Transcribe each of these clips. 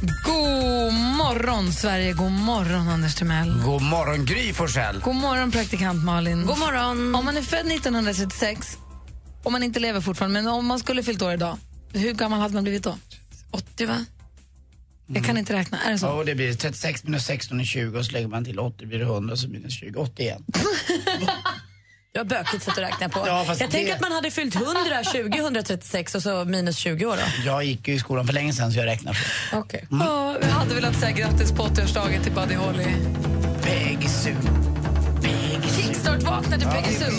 God morgon, Sverige. God morgon, Anders Timell. God morgon, Gry Forssell. God morgon, praktikant Malin. God morgon. Om man är född 1936, om man inte lever fortfarande, men om man skulle fyllt år idag, hur gammal hade man blivit då? 80, va? Jag kan inte räkna. Är det så? Ja, och det blir 36 minus 16 är 20 och så lägger man till 80 blir det 100 så minus 20, 81. Det var bökigt sätt att räkna på. Ja, jag tänker det- att man hade fyllt 100, 20, 136 och så minus 20 år då. Jag gick ju i skolan för länge sedan så jag räknar för. Okej. Ja, vi hade velat säga grattis på 80-årsdagen till Buddy Holly. Peggy Sue. Peggy Sue. Kickstart vaknar till Peggy Sue.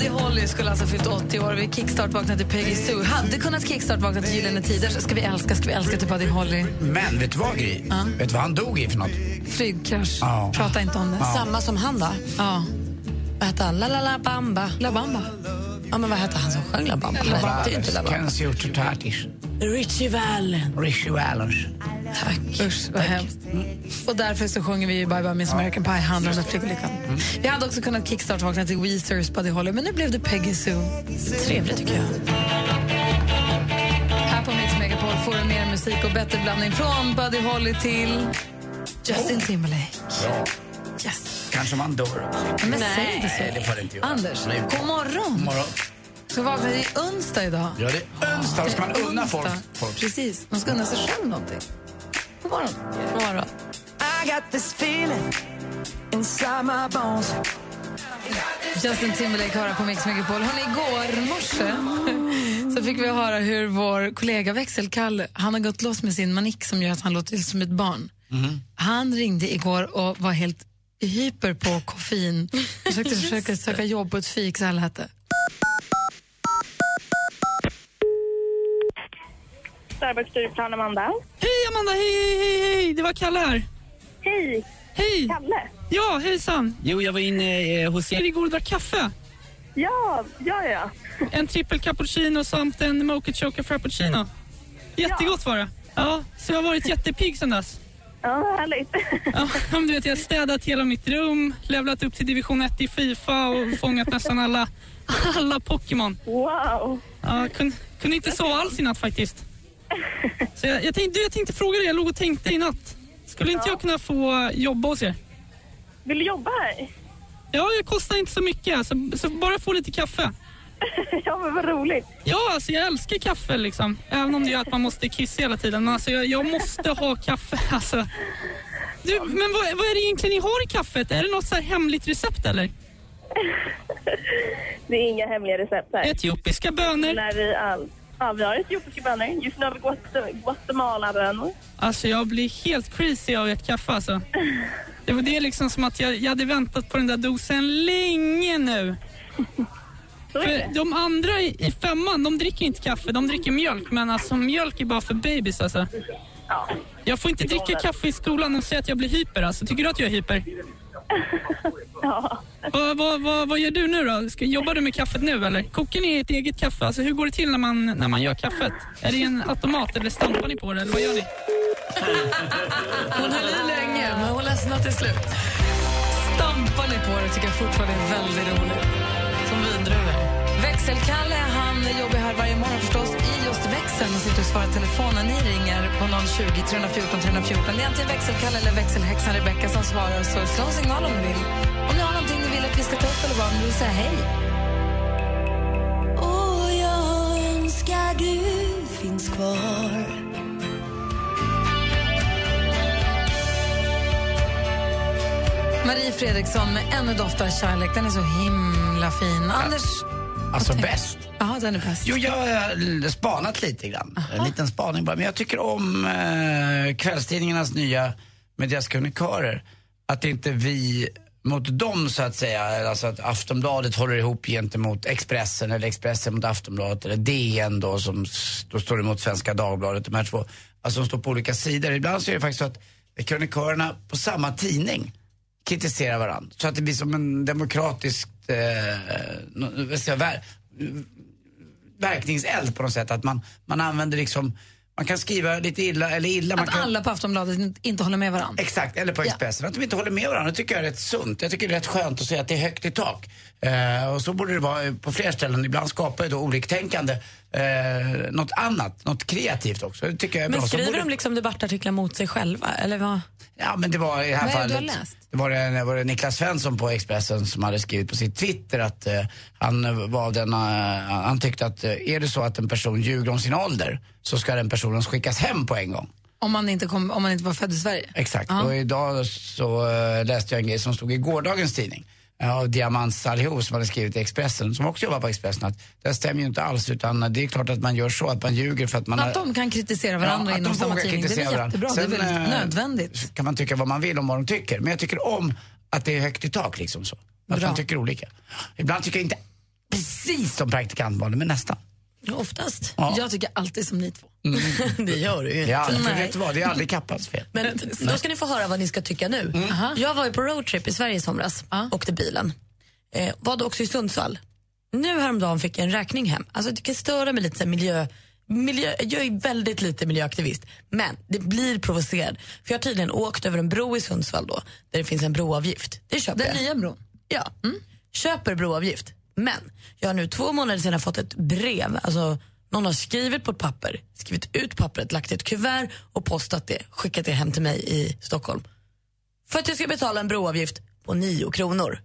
Buddy Holly skulle alltså ha fyllt 80 år. Vi kickstart vaknade till Peggy Sue. Hade kunnat kickstart vakna till Gyllene Tider. Så ska vi älska, ska vi älska till Buddy Holly. Men vet du vad Gry? Vet du vad han dog i för något? Flygkrasch. Ja. Prata inte om det. Samma som han då? Ja. Vad hette han? La La La Bamba. La Bamba. Ja, men vad hette han som sjöng La Bamba? Kenzie Urtutatis. Richie Vallen. Richie Valens. Tack. Usch, vad hemskt. Och därför så sjunger vi Bye Bye Miss American Pie, handlar om flygolyckan. Vi hade också kunnat kickstart vakna till Weezers Buddy Holly, men nu blev det Peggy Sue. Trevligt tycker jag. Här på Mix Megapol får du mer musik och bättre blandning från Buddy Holly till Justin Timberlake. Ja, Yes. Kanske man dör också. Men säg inte Nej, det så. får det inte göra. Anders, Nej. god morgon. God morgon. Så vaknar det är onsdag idag. Ja, det är onsdag. Då ska man unna folk. onsdag. folk. Precis, man ska unna sig själv någonting. God morgon. God morgon. Justin Timberlake höra på Mix Megapol. Hörrni, igår morse så fick vi höra hur vår kollega växelkalle, han har gått loss med sin manik som gör att han låter som ett barn. Han ringde igår och var helt hyper på koffein. Försökte försöka söka jobb på ett fik, så här lät det. Starbucks Stureplan, Amanda. Hej Amanda, hej, hej, hej, hej, det var Kalle här. Hej, Hej! Kalle. Ja, hejsan. Jo, jag var inne eh, hos er igår och drack kaffe. Ja, ja, ja. En trippel cappuccino samt en mocha choco frappuccino. Jättegott var det. Ja, så jag har varit jättepigg sen dess. Ja, härligt. Ja, du vet, jag har städat hela mitt rum, levlat upp till division 1 i Fifa och fångat nästan alla, alla Pokémon. Wow. Ja, kunde, kunde inte sova alls i natt faktiskt. Så jag, jag, tänkte, du, jag tänkte fråga dig, jag låg och tänkte i natt. Skulle inte jag kunna få jobba hos er? Vill du jobba här? Ja, jag kostar inte så mycket, så, så bara få lite kaffe. ja, men vad roligt. Ja, alltså jag älskar kaffe liksom. Även om det gör att man måste kissa hela tiden. Men alltså jag, jag måste ha kaffe. Alltså. Du, men vad, vad är det egentligen ni har i kaffet? Är det något så här hemligt recept eller? Det är inga hemliga recept här. Etiopiska bönor? När vi all... Ja, vi har etiopiska bönor. Just nu har vi Guat- Guatemala-bönor. Alltså jag blir helt crazy av ert kaffe alltså. Det var det liksom som att jag, jag hade väntat på den där dosen länge nu. För de andra i, i femman, de dricker inte kaffe, de dricker mjölk. Men alltså mjölk är bara för babys alltså. Ja. Jag får inte dricka kaffe i skolan och säga att jag blir hyper alltså. Tycker du att jag är hyper? ja. Vad, vad, vad, vad gör du nu då? Ska, jobbar du med kaffet nu eller? Kokar ni ert eget kaffe? Alltså, hur går det till när man, när man gör kaffet? Är det en automat eller stampar ni på det eller vad gör ni? Hon höll i länge, men hon ledsnade till slut. Stampar ni på det tycker jag fortfarande är väldigt roligt. Som vindruvor. Växelkalle han jobbar här varje morgon förstås i just växeln och sitter och svarar telefonen. Ni ringer på 020 314 314. Det är antingen växelkalle eller växelhäxan Rebecka som svarar. Så slå en signal om ni vill. Om ni har någonting ni vill att vi ska ta upp eller bara om ni vill säga hej. Och jag önskar du finns kvar Marie Fredriksson med Ännu doftar kärlek. Den är så himla fin. Anders... Alltså bäst. Ja, den är bäst. Jo, jag har spanat lite grann. En liten spaning bara. Men jag tycker om eh, kvällstidningarnas nya med deras kronikörer. Att inte vi mot dem så att säga. Alltså att Aftonbladet håller ihop gentemot Expressen eller Expressen mot Aftonbladet eller DN då som då står emot Svenska Dagbladet. De här två, alltså de står på olika sidor. Ibland så är det faktiskt så att krönikörerna på samma tidning kritiserar varandra. Så att det blir som en demokratisk eh, ver, verkningseld på något sätt. Att man, man använder liksom, man kan skriva lite illa eller illa. man Att kan, alla på Aftonbladet inte- håller med varandra. Exakt, eller på Expressen. Att de inte håller med varandra, det tycker jag är rätt sunt. Jag tycker det är rätt skönt att säga att det är högt i tak. Eh, och så borde det vara eh, på fler ställen. Ibland skapar ju då oliktänkande eh, något annat, något kreativt också. Det tycker jag är Men bra. Så skriver borde... de liksom debattartiklar mot sig själva? Eller vad? Ja, men det var i det här Vad fallet. läst? Det var det, var det Niklas Svensson på Expressen som hade skrivit på sitt Twitter att eh, han var den, eh, han tyckte att eh, är det så att en person ljuger om sin ålder så ska den personen skickas hem på en gång. Om man inte, kom, om man inte var född i Sverige. Exakt. Ja. Och idag så läste jag en grej som stod i gårdagens tidning av Diamant Salihu som hade skrivit i Expressen, som också jobbar på Expressen, att det stämmer ju inte alls utan det är klart att man gör så, att man ljuger för att man Att de kan kritisera varandra att inom samma tidning, det är jättebra. det är Sen, väldigt eh, nödvändigt. kan man tycka vad man vill om vad de tycker, men jag tycker om att det är högt i tak liksom så. Att Bra. man tycker olika. Ibland tycker jag inte precis som praktikantbarnen, men nästan. Oftast. Ja. Jag tycker alltid som ni två. det gör du ju inte. Ja, vet du vad, det är aldrig Kappans fel. Men då ska ni få höra vad ni ska tycka nu. Jag var ju på roadtrip i Sverige i somras, åkte bilen. Eh, var då också i Sundsvall. Nu häromdagen fick jag en räkning hem. Alltså det kan störa mig lite så här, miljö, miljö... Jag är väldigt lite miljöaktivist, men det blir provocerad. För jag har tydligen åkt över en bro i Sundsvall då, där det finns en broavgift. Det köper Den jag. nya bron. Ja, köper broavgift. Men jag har nu två månader sedan fått ett brev. Alltså, någon har skrivit på ett papper, skrivit ut pappret, lagt i ett kuvert och postat det, skickat det hem till mig i Stockholm. För att jag ska betala en broavgift på nio kronor.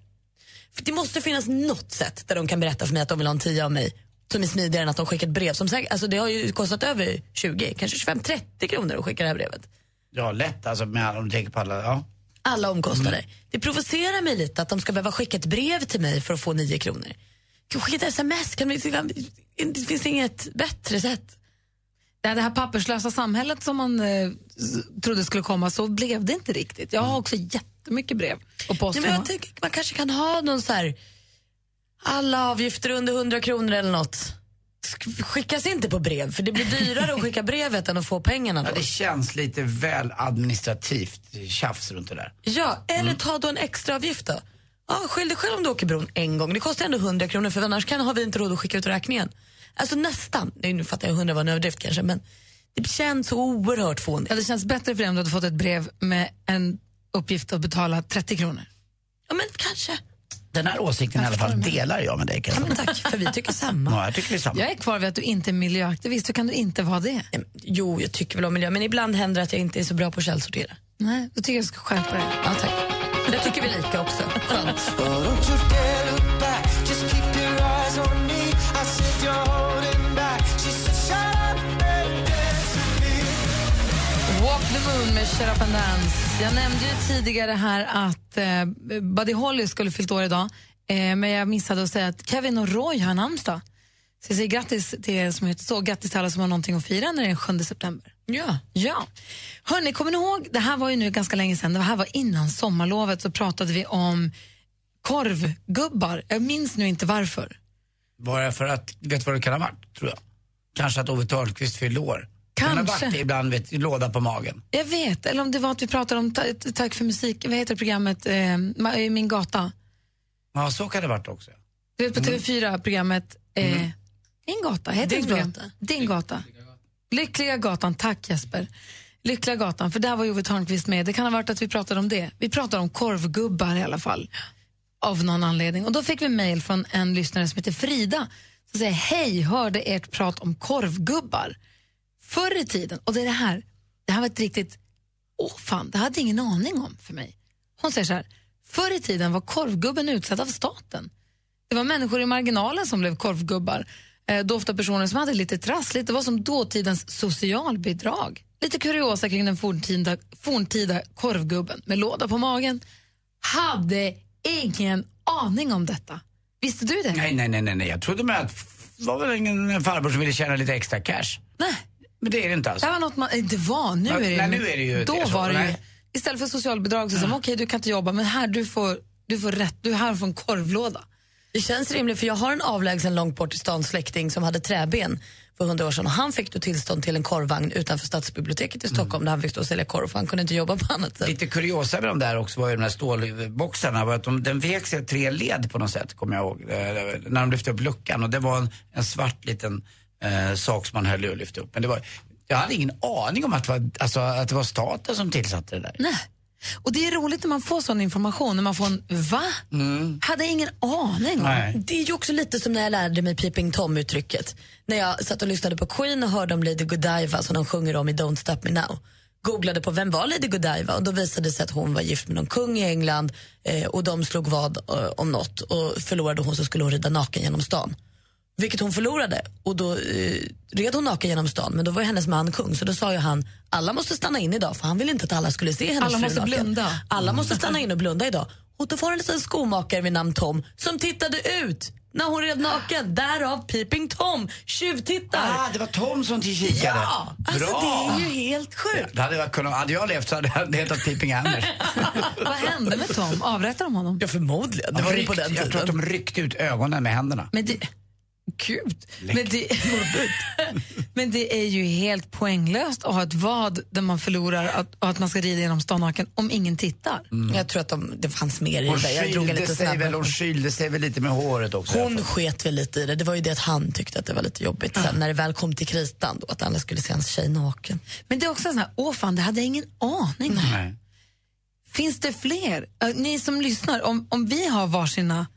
För det måste finnas något sätt där de kan berätta för mig att de vill ha en tia av mig som är smidigare än att de skickar ett brev som säkert, alltså det har ju kostat över 20, kanske 25-30 kronor att skicka det här brevet. Ja, lätt alltså, med, om du tänker på alla, ja. Alla omkostnader. Det provocerar mig lite att de ska behöva skicka ett brev till mig för att få nio kronor. Kan skicka ett sms? Kan vi, det finns inget bättre sätt. Det här, det här papperslösa samhället som man eh, trodde skulle komma, så blev det inte riktigt. Jag har också jättemycket brev och post. Nej, men jag tänker, man kanske kan ha någon så här, alla avgifter under 100 kronor eller något. Sk- Skickas inte på brev, för det blir dyrare att skicka brevet än att få pengarna då. ja. Det känns lite väl administrativt tjafs runt det där. Ja, eller ta då en extra avgift då. Ja, skyll dig själv om du åker bron en gång. Det kostar ändå 100 kronor för annars kan, har vi inte råd att skicka ut räkningen. Alltså nästan. Nej, Nu fattar jag 100 var en överdrift kanske, men det känns så oerhört fånigt. Ja, det känns bättre för dig om du hade fått ett brev med en uppgift att betala 30 kronor. Ja, men kanske. Den här åsikten i alla fall delar jag med dig. Ja, men tack, för vi tycker samma. Ja, jag tycker är samma. Jag är kvar vid att du inte är miljöaktivist. Hur kan du inte vara det? Jo, jag tycker väl om miljö, men ibland händer det att jag inte är så bra på källsortera. Nej, då tycker jag du ska skärpa dig. Ja, tack. Det tycker vi lika också. Skönt. Walk the moon med Shut up and dance. Jag nämnde ju tidigare här att eh, Buddy Holly skulle fyllt år idag, eh, men jag missade att säga att Kevin och Roy har namnsdag. Så jag säger grattis till er som heter så, grattis till alla som har någonting att fira när det är den 7 september. Ja. Ja. Hörni, kommer ni ihåg, det här var ju nu ganska länge sedan, det här var innan sommarlovet, så pratade vi om korvgubbar. Jag minns nu inte varför. Var det för att, vet du vad det kan ha varit, tror jag? Kanske att Ove Thörnqvist fyllde år. Kan ha Kanske. varit det ibland, vet, du, låda på magen. Jag vet, eller om det var att vi pratade om ta- Tack för musik, vad heter programmet, eh, i Min gata. Ja, så kan det ha varit också. Du vet på TV4, programmet eh, Min gata, heter Din det program? gata. Din gata. Lyckliga gatan, tack Jesper. Lyckliga gatan, för där var Ove Thörnqvist med. Det kan ha varit att vi pratade om det. Vi pratade om korvgubbar i alla fall. Av någon anledning. Och då fick vi mejl från en lyssnare som heter Frida. Som säger, hej, hörde ert prat om korvgubbar. Förr i tiden, och det är det här, det här var ett riktigt, åh fan, det hade jag ingen aning om för mig. Hon säger så här, förr i tiden var korvgubben utsedd av staten. Det var människor i marginalen som blev korvgubbar. Eh, då ofta personer som hade lite trassligt. Det var som dåtidens socialbidrag. Lite kuriosa kring den forntida, forntida korvgubben med låda på magen. Hade ingen aning om detta. Visste du det? Nej, nej, nej, nej. Jag trodde med att det var väl en farbror som ville tjäna lite extra cash. Nej. Men det är det inte alls. Det var något man, eh, det var, nu är det, nej, nu är det ju Då det var det ju, istället för socialbidrag så sa man okej du kan inte jobba men här du får Du får rätt, du är här från korvlåda. Det känns rimligt för jag har en avlägsen långt bort i stan släkting som hade träben för hundra år sedan och han fick då tillstånd till en korvvagn utanför stadsbiblioteket i Stockholm där han fick stå och sälja korv för han kunde inte jobba på annat sätt. Lite kuriosa med de där också var ju de där stålboxarna. Var att de, den vek sig tre led på något sätt, kommer jag ihåg. eh, När de lyfte upp luckan. Och det var en, en svart liten eh, sak som man höll i och lyfte upp. Men det var, jag hade ingen aning om att det var, alltså, att det var staten som tillsatte det där. Nej. Och det är roligt när man får sån information, när man får en va? Hade ingen aning. Nej. Det är ju också lite som när jag lärde mig Peeping Tom-uttrycket. När jag satt och lyssnade på Queen och hörde om Lady Godiva som de sjunger om i Don't Stop Me Now. Googlade på vem var Lady Godiva och då visade det sig att hon var gift med någon kung i England eh, och de slog vad eh, om något och förlorade hon så skulle hon rida naken genom stan. Vilket hon förlorade och då eh, red hon naken genom stan men då var hennes man kung så då sa ju han alla måste stanna in idag för han ville inte att alla skulle se hennes Alla fru måste naken. blunda. Alla måste stanna in och blunda idag. Och då var det en liten skomakare vid namn Tom som tittade ut när hon red naken. Därav Peeping Tom, tjuvtittar. Ah, det var Tom som kikade. Ja, alltså Bra. det är ju helt sjukt. Det hade, jag kunnat, hade jag levt så hade det hetat Peeping Anders. Vad hände med Tom? Avrättade de honom? Ja, förmodligen. Det var ju på den jag tror att tiden. de ryckte ut ögonen med händerna. Men det... Gud. Men det, men det är ju helt poänglöst att ha ett vad där man förlorar att, och att man ska rida genom stan naken om ingen tittar. Jag tror att de, det fanns mer i Hon det där. Jag drog en kylde lite sig väl, snabbare. hon kylde sig väl lite med håret också. Hon sket väl lite i det. Det var ju det att han tyckte att det var lite jobbigt sen när det väl kom till kritan då, att alla skulle se hans tjej naken. Men det är också en sån här, åh fan, det hade jag ingen aning om. Finns det fler? Äh, ni som lyssnar, om, om vi har varsina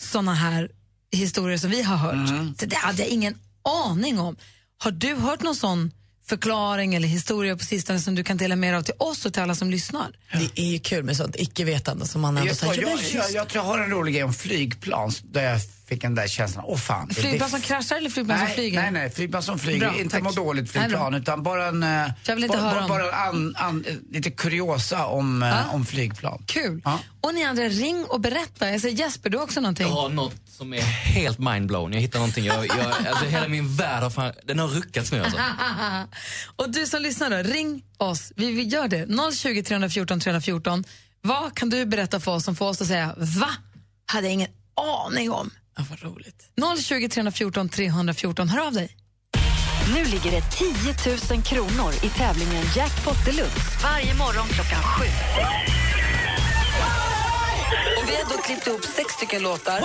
såna här historier som vi har hört, så det hade jag ingen aning om. Har du hört någon sån förklaring eller historia på sistone som du kan dela med dig av till oss och till alla som lyssnar? Det är ju kul med sånt icke-vetande som man ändå jag, säger. jag, "Ja, men jag, just jag tror jag har en rolig grej om flygplan där jag fick den där känslan, åh fan. det- Flygplan som kraschar eller flygplan som flyger? Nej, nej, flygplan som flyger. Bra, inte tack. må dåligt Nej, flygplan, utan bara en... eh, Jag vill inte bara, höra om- bara an, an, lite kuriosa om, Ja. om flygplan. Kul. Ja. Och ni andra, ring och berätta. Jag säger Jesper, du har också någonting. Jag har något som är helt mindblown. Jag hittar någonting, jag, jag, alltså hela min värld har, fan, den har ruckats nu alltså. och du som lyssnar då, ring oss. Vi, vi gör det. 020 314 314. Vad kan du berätta för oss som får oss att säga va? Hade jag ingen aning om. Ja, vad roligt. 020 314 314. Hör av dig. Nu ligger det 10 000 kronor i tävlingen Jackpot Deluxe varje morgon klockan sju. Och vi har då klippt ihop sex stycken låtar.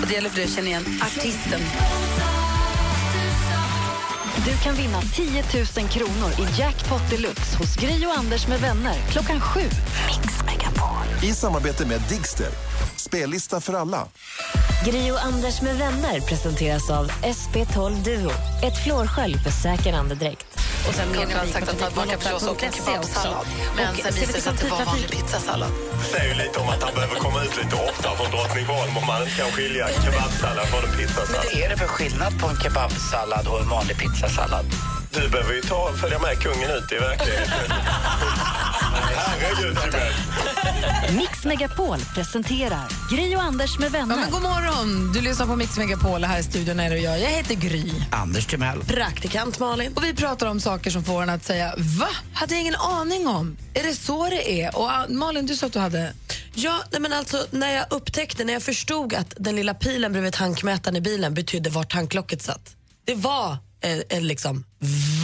Och det gäller för dig att känna igen artisten. Du kan vinna 10 000 kronor i Jackpot Deluxe hos Gri och Anders med vänner klockan sju. Mix Megapol. I samarbete med Digster. Spellista för alla. Gri och Anders med vänner presenteras av SP12 Duo. Ett flårskölj för säker andedräkt. Och sen Kungen har sagt att ta tillbaka sås och en kebabsallad. Men sen visade det sig att det var vanlig pizzasallad. säger ju lite om att han behöver komma ut lite oftare från Drottningholm om man inte kan skilja kebabsallad från en pizzasallad. Vad är det för skillnad på en kebabsallad och en vanlig pizzasallad? Du behöver ju ta, följa med kungen ut i verkligheten. Herregud. Mix Megapol presenterar Gri och Anders med Ja, vänner. men god morgon! Du lyssnar på Mix Megapol. Här i studion är det jag. Jag heter Gry. Anders Timell. Praktikant Malin. Och vi pratar om saker som får en att säga va? Hade jag ingen aning om. Är det så det är? Och ah, Malin, du sa att du hade... Ja, nej men alltså när jag upptäckte, när jag förstod att den lilla pilen bredvid tankmätaren i bilen betydde var tanklocket satt. Det var eh, en liksom,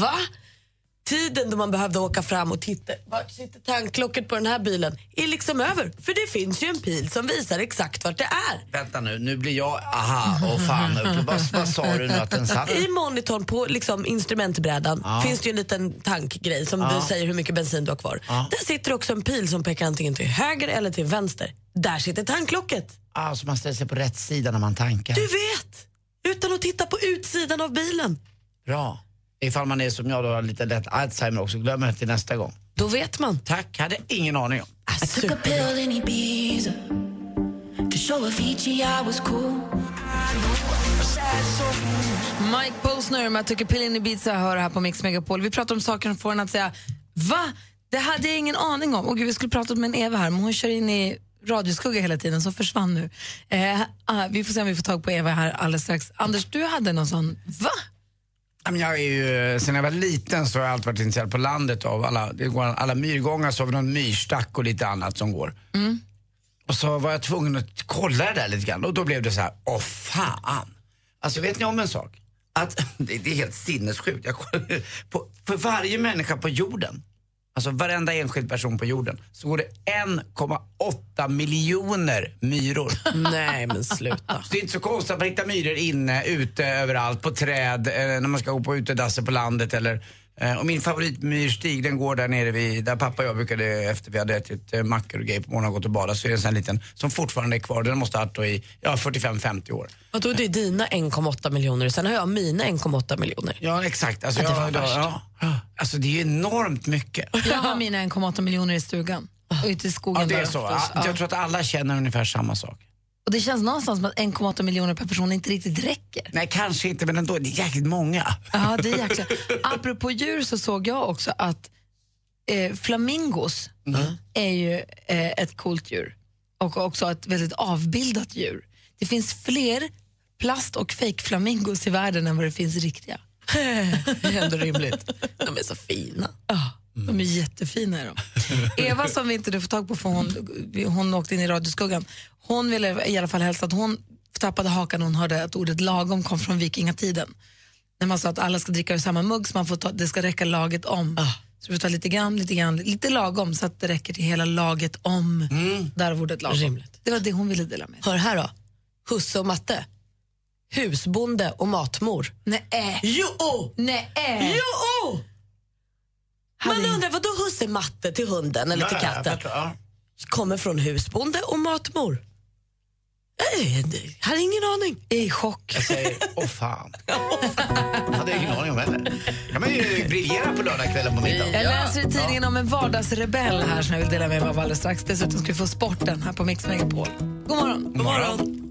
va? Tiden då man behövde åka fram och titta, vart sitter tanklocket på den här bilen, är liksom över. För det finns ju en pil som visar exakt vart det är. Vänta nu, nu blir jag aha och fan. vad, vad sa du nu att den satt? I monitorn på liksom, instrumentbrädan Ja. finns det ju en liten tankgrej som du säger hur mycket bensin du har kvar. Ja. Där sitter också en pil som pekar antingen till höger eller till vänster. Där sitter tanklocket. Ah, så man ställer sig på rätt sida när man tankar. Du vet! Utan att titta på utsidan av bilen. Bra. Ifall man är som jag då har lite lätt Alzheimer också, glömmer det till nästa gång. Då vet man. Tack, hade ingen aning om. I took a pill in Ibiza to show Avicii I was cool. Mike Posner med Took a pill in Ibiza hör här på Mix Megapol. Vi pratar om saker som får en att säga va? Det hade jag ingen aning om. Och gud, vi skulle prata med en Eva här, men hon kör in i radioskugga hela tiden så försvann nu. Eh, ah, vi får se om vi får tag på Eva här alldeles strax. Anders, du hade någon sån va? Jag är ju, sen jag var liten så har jag alltid varit intresserad på landet av alla, det går alla myrgångar, så har vi någon myrstack och lite annat som går. Mm. Och så var jag tvungen att kolla det där lite grann och då blev det så här, åh fan. Alltså vet ni om en sak? Att, det, är helt sinnessjukt. Jag, på, för varje människa på jorden, alltså varenda enskild person på jorden, så går det 1,8 miljoner myror. Nej men sluta. Så det är inte så konstigt att man hittar myror inne, ute, överallt, på träd, eh, när man ska gå på utedasser på landet eller och min favoritmyrstig den går där nere vid, där pappa och jag brukade efter vi hade ätit eh, mackor och grejer på morgonen och gått och badat så är det en sån här liten som fortfarande är kvar. Den måste ha varit i ja, 45-50 år. Och då är det dina 1,8 miljoner, sen har jag mina 1,8 miljoner. Ja exakt. Alltså, Ja, det var jag, då, värst. ja, alltså det är ju enormt mycket. Jag har mina 1,8 miljoner i stugan. Och ute i skogen Ja, det är där så. Ja. Jag tror att alla känner ungefär samma sak. Och det känns någonstans som att 1,8 miljoner per person inte riktigt räcker. Nej, kanske inte, men ändå. Det är jäkligt många. Ja, det är jäkla. Apropå djur så såg jag också att eh, flamingos är ju eh, ett coolt djur och också ett väldigt avbildat djur. Det finns fler plast och fake-flamingos i världen än vad det finns riktiga. Det är ändå rimligt. De är så fina. Ja, de är jättefina. Är de. Eva som vi inte får tag på för hon, hon åkte in i radioskuggan, hon ville i alla fall hälsa att hon tappade hakan när hon hörde att ordet lagom kom från vikingatiden. När man sa att alla ska dricka ur samma mugg så man får ta, det ska räcka laget om. Så du får ta lite grann, lite grann, lite lagom så att det räcker till hela laget om. Där ordet lagom. Rimligt. Det var det hon ville dela med. Hör här då. Husse och matte. Husbonde och matmor. Nej. Jo! Nej. Jo! Man undrar, vad då husse matte till hunden eller till katten? Kommer från husbonde och matmor. Nej, det- jag hade ingen aning. I chock. Jag säger, åh fan. hade jag ingen aning om heller. kan man ju briljera på lördagskvällen på middagen. Jag läser i tidningen om en vardagsrebell här som jag vill dela med mig av alldeles strax. Dessutom ska vi få sporten här på Mix Megapol. God morgon. God morgon. Jason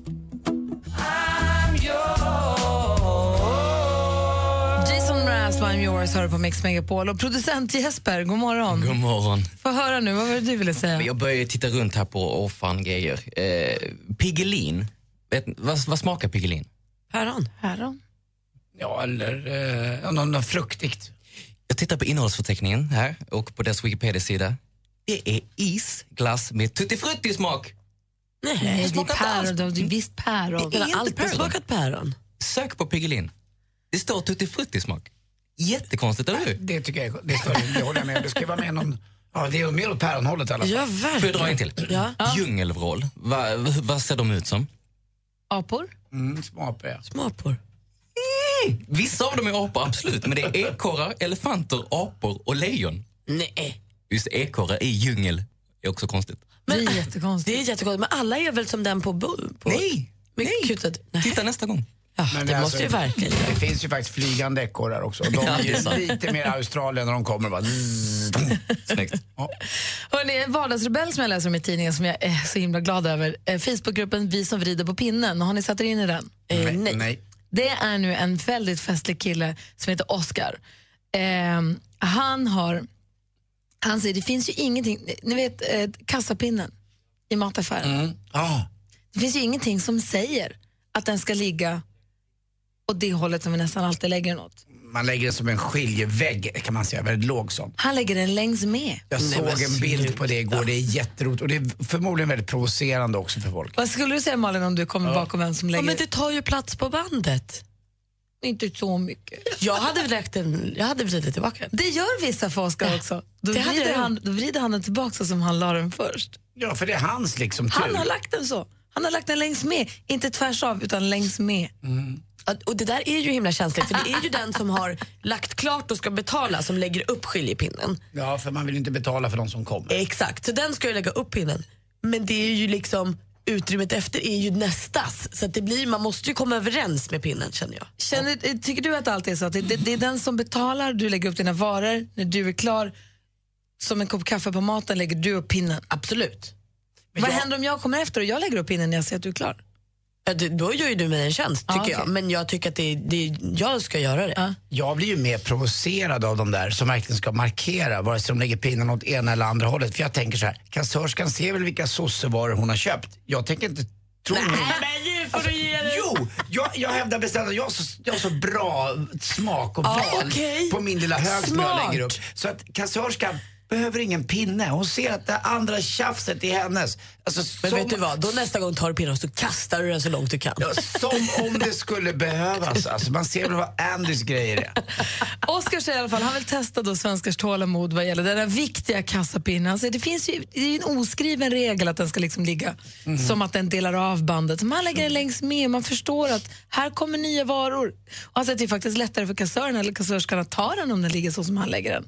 Mraz, I'm yours, hör på Mix Megapol. Och producent Jesper, god morgon. God morgon. Få höra nu, vad var det du ville säga? Jag börjar titta runt här på oh, fan grejer. Eh, Piggelin. Vet, vad, vad smakar Piggelin? Päron. Päron. Ja, eller eh, något, något fruktigt. Jag tittar på innehållsförteckningen här och på dess Wikipedia-sida. Det är isglass med tuttifrutti-smak. Nej, det är smakar inte alls. päron. Det är visst päron. Det är inte alltid päron. smakat päron. Sök på Piggelin. Det står tuttifrutti-smak. Jättekonstigt, eller hur? Det tycker jag är- det, står, det håller jag med om. Det ska vara med någon... Ja, det är mer åt päronhållet i alla fall. Ja, Får jag dra en till? Ja. Djungelvrål. Va, va- vad ser de ut som? Apor? Mm, småapor, ja. Småapor. Vissa av dem är apor, absolut. Men det är ekorrar, elefanter, apor och lejon. Nej. Just ekorrar i djungel är också konstigt. det är jättekonstigt. Det är jättekonstigt. Men alla är väl som den på... på Nej! Med kutet. Nej. Titta nästa gång. Ja, Men det alltså, måste ju verkligen Det finns ju faktiskt flygande ekorrar också. De Ja, är är ju sant. lite mer Australien när de kommer. Bara. Snyggt. Hörrni, en vardagsrebell som jag läser om i tidningen som jag är så himla glad över. Eh, Facebookgruppen Vi som vrider på pinnen. Har ni satt er in i den? Eh, nej. nej. nej. Det är nu en väldigt festlig kille som heter Oscar. Ehm, han har... Han säger det finns ju ingenting... Ni vet eh, kassapinnen i mataffären. Mm. Ah. Det finns ju ingenting som säger att den ska ligga åt det hållet som vi nästan alltid lägger den åt. Man lägger den som en skiljevägg kan man säga, väldigt låg sån. Han lägger den längs med. Jag Nej, såg en bild på det igår, det är jätteroligt och det är förmodligen väldigt provocerande också för folk. Vad skulle du säga Malin om du kommer bakom en som Ja, lägger... men det tar ju plats på bandet. Inte så mycket. Jag hade den, jag hade vridit tillbaka den. Det gör vissa för Oscar också. Då det hade vrider, han, då vrider han den tillbaka så som han la den först. Ja, för det är hans liksom tur. Han har lagt den så. Han har lagt den längs med. Inte tvärs av, utan längs med. Ja, Och det där är ju himla känsligt för det är ju den som har lagt klart och ska betala som lägger upp skiljepinnen. Ja, för man vill inte betala för de som kommer. Exakt, så den ska ju lägga upp pinnen. Men det är ju liksom utrymmet efter är ju nästas. Så att det blir, man måste ju komma överens med pinnen känner jag. Känner, tycker du att det alltid är så att det, det, det är den som betalar, du lägger upp dina varor, när du är klar, som en kopp kaffe på maten lägger du upp pinnen? Absolut. Vad händer om jag kommer efter och jag lägger upp pinnen när jag ser att du är klar? Ja, det, då gör ju du mig en tjänst tycker okej. jag. Men jag tycker att det, det, jag ska göra det. Jag blir ju mer provocerad av de där som verkligen ska markera vare sig de lägger pinnen åt ena eller andra hållet. För jag tänker så här, kassörskan ser väl vilka sossevaror hon har köpt. Jag tänker inte Tror Nej, men nu får du ge dig. Jo, jag, jag hävdar bestämt att jag har, så, jag har så bra smak och Ja, val okej. på min lilla hög som jag Smart. lägger upp. Så att kassörskan behöver ingen pinne. Hon ser att det andra tjafset är hennes. Alltså, Men som, vet du vad, då nästa gång tar du pinnen och så kastar du den så långt du kan. Ja, som om det skulle behövas. Alltså, man ser väl vad Andys grejer är. Oskar säger i alla fall, han vill testa då svenskars tålamod vad gäller den där viktiga kassapinnen. Alltså, det finns ju det är ju en oskriven regel att den ska liksom ligga som att den delar av bandet. Man lägger den längst med man förstår att här kommer nya varor. Och alltså, att det är faktiskt lättare för kassören eller kassörskan att ta den om den ligger så som han lägger den.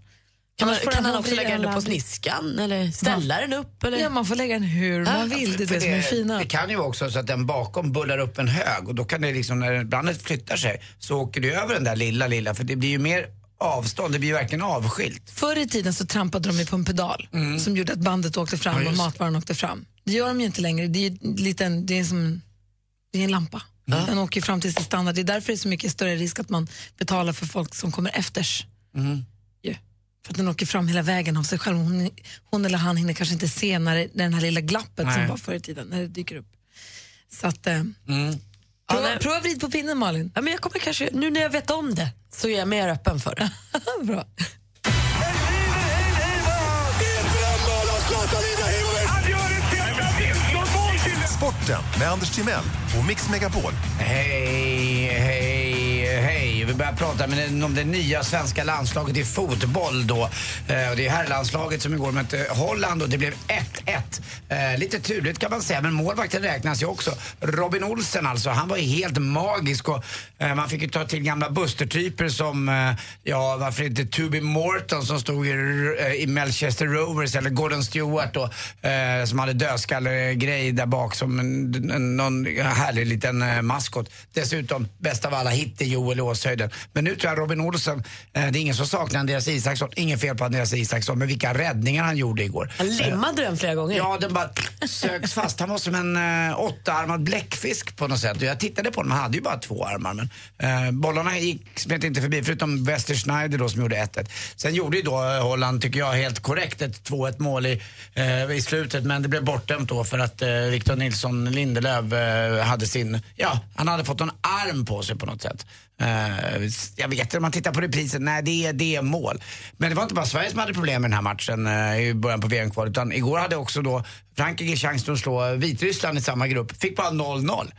Kan, man, kan han också lägga den på sniskan eller ställa den upp? Eller? Ja, man får lägga den hur man vill. Det är För det som är fina. det kan ju också så att den bakom bullar upp en hög och då kan det liksom, när bandet flyttar sig så åker det över den där lilla, lilla för det blir ju mer avstånd, det blir verkligen avskilt. Förr i tiden så trampade de ju på en pedal som gjorde att bandet åkte fram Mm. Ja, och matvaran åkte fram. Det gör de ju inte längre. Det är, liten, det är, som, det är en lampa. Den åker fram till sin standard. Det är därför det är så mycket större risk att man betalar för folk som kommer efters. Mm. För att den åker fram hela vägen av sig själv. Hon, hon eller han hinner kanske inte se när det, det här lilla glappet som Nej. var förr i tiden, när det dyker upp. Så att, eh, Mm. prova, prova vrid på pinnen Malin. Ja, men jag kommer kanske, nu när jag vet om det så är jag mer öppen för det. Bra. Sporten med Anders Timell och Mix Megapol. Hej, hej. Vi börjar prata med, om det nya svenska landslaget i fotboll då. Eh, och det är herrlandslaget som igår mötte Holland och det blev 1-1. Eh, lite turligt kan man säga, men målvakten räknas ju också. Robin Olsen alltså, han var ju helt magisk och eh, man fick ju ta till gamla Buster-typer som, eh, ja varför inte Toby Morton som stod i, eh, i Manchester Rovers eller Gordon Stewart då, eh, som hade dödskallegrej där bak som en, en, någon härlig liten eh, maskot. Dessutom, bäst av alla, hit i Åshöjd. Åshöjden. Men nu tror jag Robin Olsen, eh, det är ingen som saknar Andreas Isaksson. Ingen fel på Andreas Isaksson, men vilka räddningar han gjorde igår. Han limmade den flera gånger. Ja, den bara sögs fast. Han var som en eh, åttaarmad bläckfisk på något sätt. Och jag tittade på honom, han hade ju bara två armar. Men eh, bollarna gick, smet inte förbi, förutom Wester Schneider då som gjorde 1-1. Sen gjorde ju då eh, Holland, tycker jag, helt korrekt ett 2-1 mål i, eh, i slutet. Men det blev bortdömt då för att eh, Victor Nilsson Lindelöf eh, hade sin, ja, han hade fått en arm på sig på något sätt. Eh, jag vet inte, om man tittar på reprisen, nej det är, det är mål. Men det var inte bara Sverige som hade problem med den här matchen eh, i början på VM-kvalet utan igår hade också då Frankrike chansen att slå Vitryssland i samma grupp. Fick bara 0-0.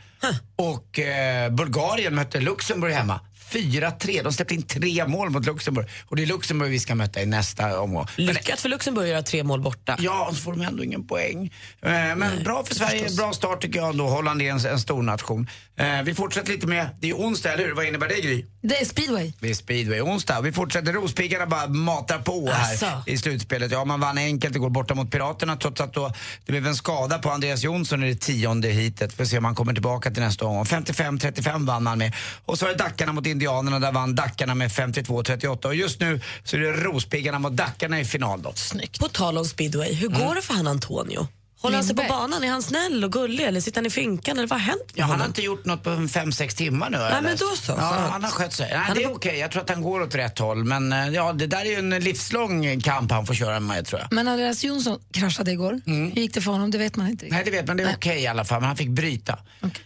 Och eh, Bulgarien mötte Luxemburg hemma. 4-3. De släppte in tre mål mot Luxemburg. Och det är Luxemburg vi ska möta i nästa omgång. Men- Lyckat för Luxemburg att göra tre mål borta. Ja, och så får de ändå ingen poäng. Eh, men bra för Sverige, bra start tycker jag ändå. Holland är en, en stor nation. Eh, vi fortsätter lite med, det är onsdag, eller hur? Vad innebär det Gry? Det är speedway. Det är speedway onsdag. Vi fortsätter, Rospiggarna bara matar på här Asså. i slutspelet. Ja, man vann enkelt igår borta mot Piraterna trots att då det blev en skada på Andreas Jonsson i det tionde hitet. Får se om han kommer tillbaka till nästa omgång. 55-35 vann han med. Och så är det Dackarna mot Indianerna, där vann Dackarna med 52-38. Och just nu så är det Rospiggarna mot Dackarna i final då. Snyggt. På tal om speedway, hur Mm. går det för han Antonio? Håller han sig på banan? Är han snäll och gullig eller sitter han i finkan? Eller vad har hänt med Ja, han har inte gjort något på 5-6 timmar nu. Nej, men då så. Ja, han har skött sig. Nej, Han det är okej. Jag tror att han går åt rätt håll. Men eh, ja, det där är ju en livslång kamp han får köra med tror jag. Men Andreas Jonsson kraschade igår. Hur gick det för honom? Det vet man inte riktigt. Nej, det vet man. Det är okej i alla fall. Men han fick bryta.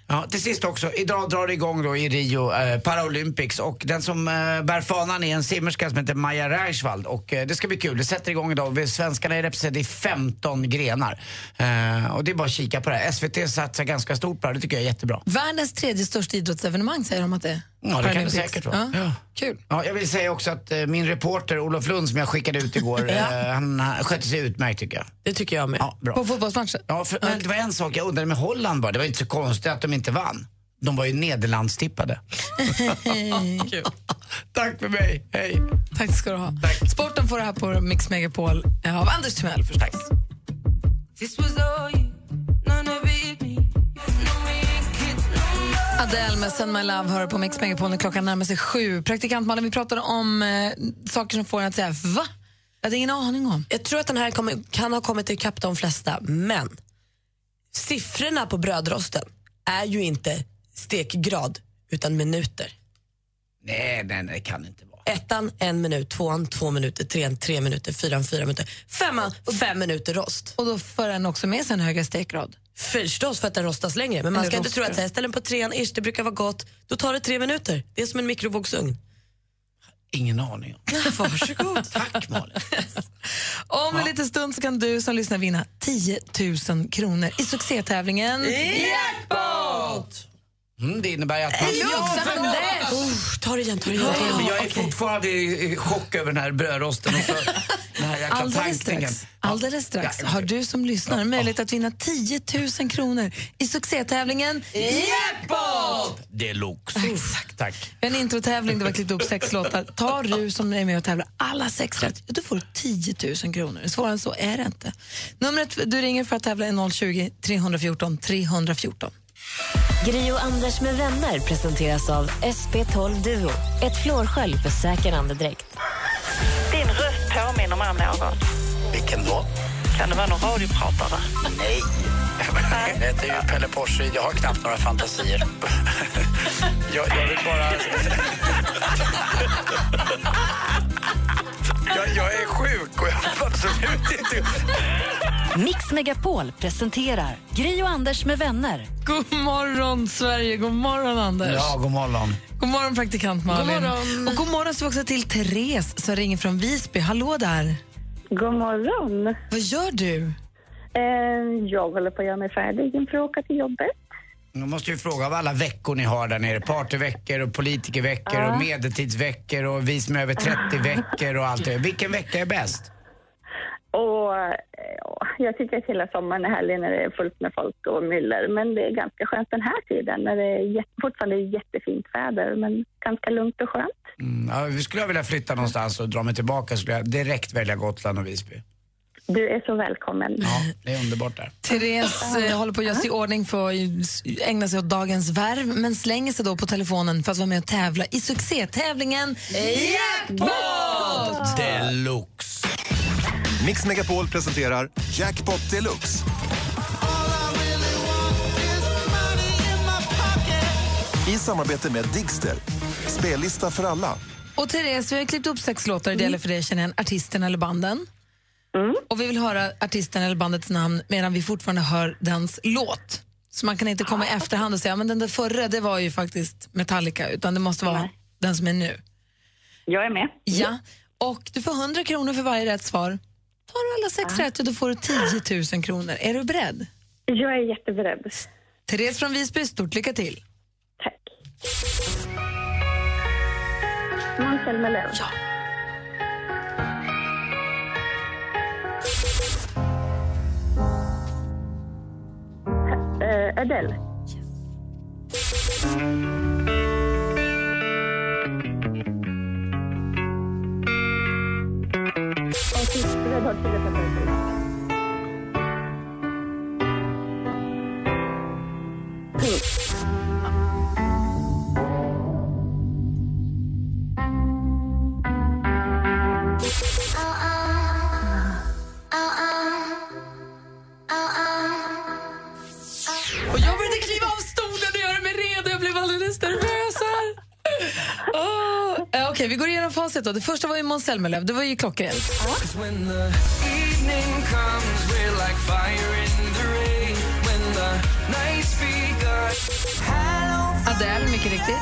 Ja, till sist också, idag drar det igång då i Rio eh, Paralympics och den som eh, bär fanan är en simmerska som heter Maja Reichwald och eh, det ska bli kul. Det sätter igång idag. Vi Svenskarna är representerade i 15 grenar. Eh, och det är bara att kika på det här. SVT satsar ganska stort på det. Det tycker jag är jättebra. Världens tredje största idrottsevenemang säger de att det är. Ja, det kan det säkert vara. Ja. Ja. Kul. Ja, jag vill säga också att eh, min reporter Olof Lund som jag skickade ut igår, Ja. eh, han eh, skötte sig utmärkt tycker jag. Det tycker jag med. Ja, bra. På fotbollsmatchen? Ja, för, men det var en sak jag undrade med Holland bara. Det var inte så konstigt att de inte vann. De var ju Nederlandstippade. Tack för mig, hej. Tack ska du ha. Sporten får det här på Mix Megapol eh, av Anders Timell förstås. Adele med Send My Love hör på Mix Megapol när klockan närmar sig sju. Praktikant Malin, vi pratade om eh, saker som får en att säga va? Jag hade ingen aning om. Jag tror att den här kommer, kan ha kommit ikapp de flesta, men siffrorna på brödrosten är ju inte stekgrad, utan minuter. Nej, nej, nej, det kan inte. Ettan en minut, tvåan två minuter, trean tre minuter, fyran fyra minuter, femman fem minuter rost. Och då för den också med sig en högre stekgrad. Förstås för att den rostas längre. Men man Eller ska inte tro rostar. att så här, ställ den på trean, ish, det brukar vara gott. Då tar det tre minuter. Det är som en mikrovågsugn. Ingen aning. Varsågod. Tack Malin. Om en liten stund så kan du som lyssnar vinna 10 000 kronor i succétävlingen Jackpot! Mm, det innebär att man... Oh, ta det igen, ta det igen. Ta det Men jag är fortfarande i chock över den här brödrosten och så den här jäkla Alldeles tankningen. strax, alldeles strax Ja, har du som lyssnar möjlighet att vinna 10 000 kronor i succétävlingen Jackpot! Deluxe. Exakt. Tack. Vi har en introtävling där vi klippt upp sex låtar. Tar du som är med och tävlar alla sex rätt, ja, då får du 10 000 kronor. Svårare än så är det inte. Numret du ringer för att tävla är 020 314 314. Gri och Anders med vänner presenteras av SP12 Duo. Ett flårskölj för säker andedräkt. Din röst påminner mig om någon. Vilken då? Kan det vara någon radiopratare? Nej. Jag heter ju Pelle Porsche. Jag har knappt några fantasier. Jag, jag vill bara... Jag, jag är sjuk och jag har absolut inte... Mix Megapol presenterar Gri och Anders med vänner. God morgon, Sverige. God morgon, Anders. Ja, god morgon. God morgon, praktikant Malin. God morgon. Och god morgon så också till Therese som ringer från Visby. Hallå där. God morgon. Vad gör du? Eh, jag håller på att göra mig färdig inför att åka till jobbet. Jag måste ju fråga av alla veckor ni har där nere. Partyveckor och politikerveckor och medeltidsveckor och vi som är över 30 veckor och allt det. Vilken vecka är bäst? Och eh, ja, jag tycker att hela sommaren är härlig när det är fullt med folk och myller. Men det är ganska skönt den här tiden när det är fortfarande är jättefint väder men ganska lugnt och skönt. Mm, ja, skulle jag vilja flytta någonstans och dra mig tillbaka skulle jag direkt välja Gotland och Visby. Du är så välkommen. Ja, det är underbart där. Therese eh, håller på att göra sig i ordning för att ägna sig åt dagens värv men slänger sig då på telefonen för att vara med och tävla i succétävlingen Jackpot! Deluxe. Mix Megapol presenterar Jackpot Deluxe. I samarbete med Digster. Spellista för alla. Och Therese, vi har klippt upp sex låtar. Det gäller för dig att känna igen artisten eller banden. Och vi vill höra artisten eller bandets namn medan vi fortfarande hör dens låt. Så man kan inte komma i efterhand och säga men den där förra det var ju faktiskt Metallica utan det måste vara den som är nu. Jag är med. Ja, och du får 100 kronor för varje rätt svar. Tar du alla sex rätt och då får du 10 000 kronor. Är du beredd? Jag är jätteberedd. Therese från Visby, stort lycka till. Måns Zelmerlöw. Ja. Eh, Adele. Och Red Hot Chili Peppers. Pink. Och jag började kliva av stolen och göra mig redo. Jag blev alldeles nervös här. Oh. Eh, okej, okay, vi går igenom facit då. Det första var ju Måns Zelmerlöw. Det var ju klockrent. Adele, mycket riktigt.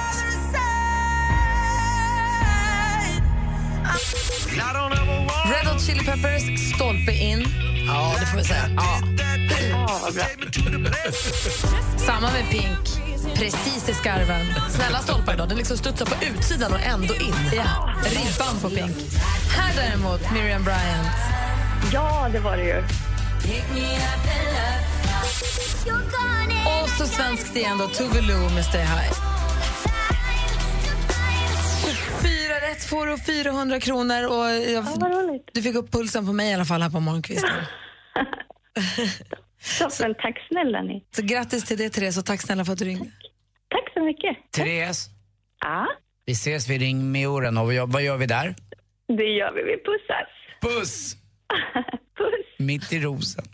Red Hot Chili Peppers, Stolpe in. Ja, det får vi säga. Ja. Samma med Pink. Precis i skarven. Snälla stolpar idag, den liksom studsar på utsidan och ändå in. Ja, ribban på Pink. Här däremot, Miriam Bryant. Ja, det var det ju. Och så svenskt igen då, Tove Lo med Stay High. Får du och 400 kronor. Och jag, du fick upp pulsen på mig i alla fall här på morgonkvisten. Toppen, tack snälla ni. Så grattis till det Therese och tack snälla för att du ringde. Tack så mycket. Therese, Ja, vi ses vid Ring med oren och vad gör- vi där? det gör vi. Vi pussas. Puss! Puss. Mitt i rosen.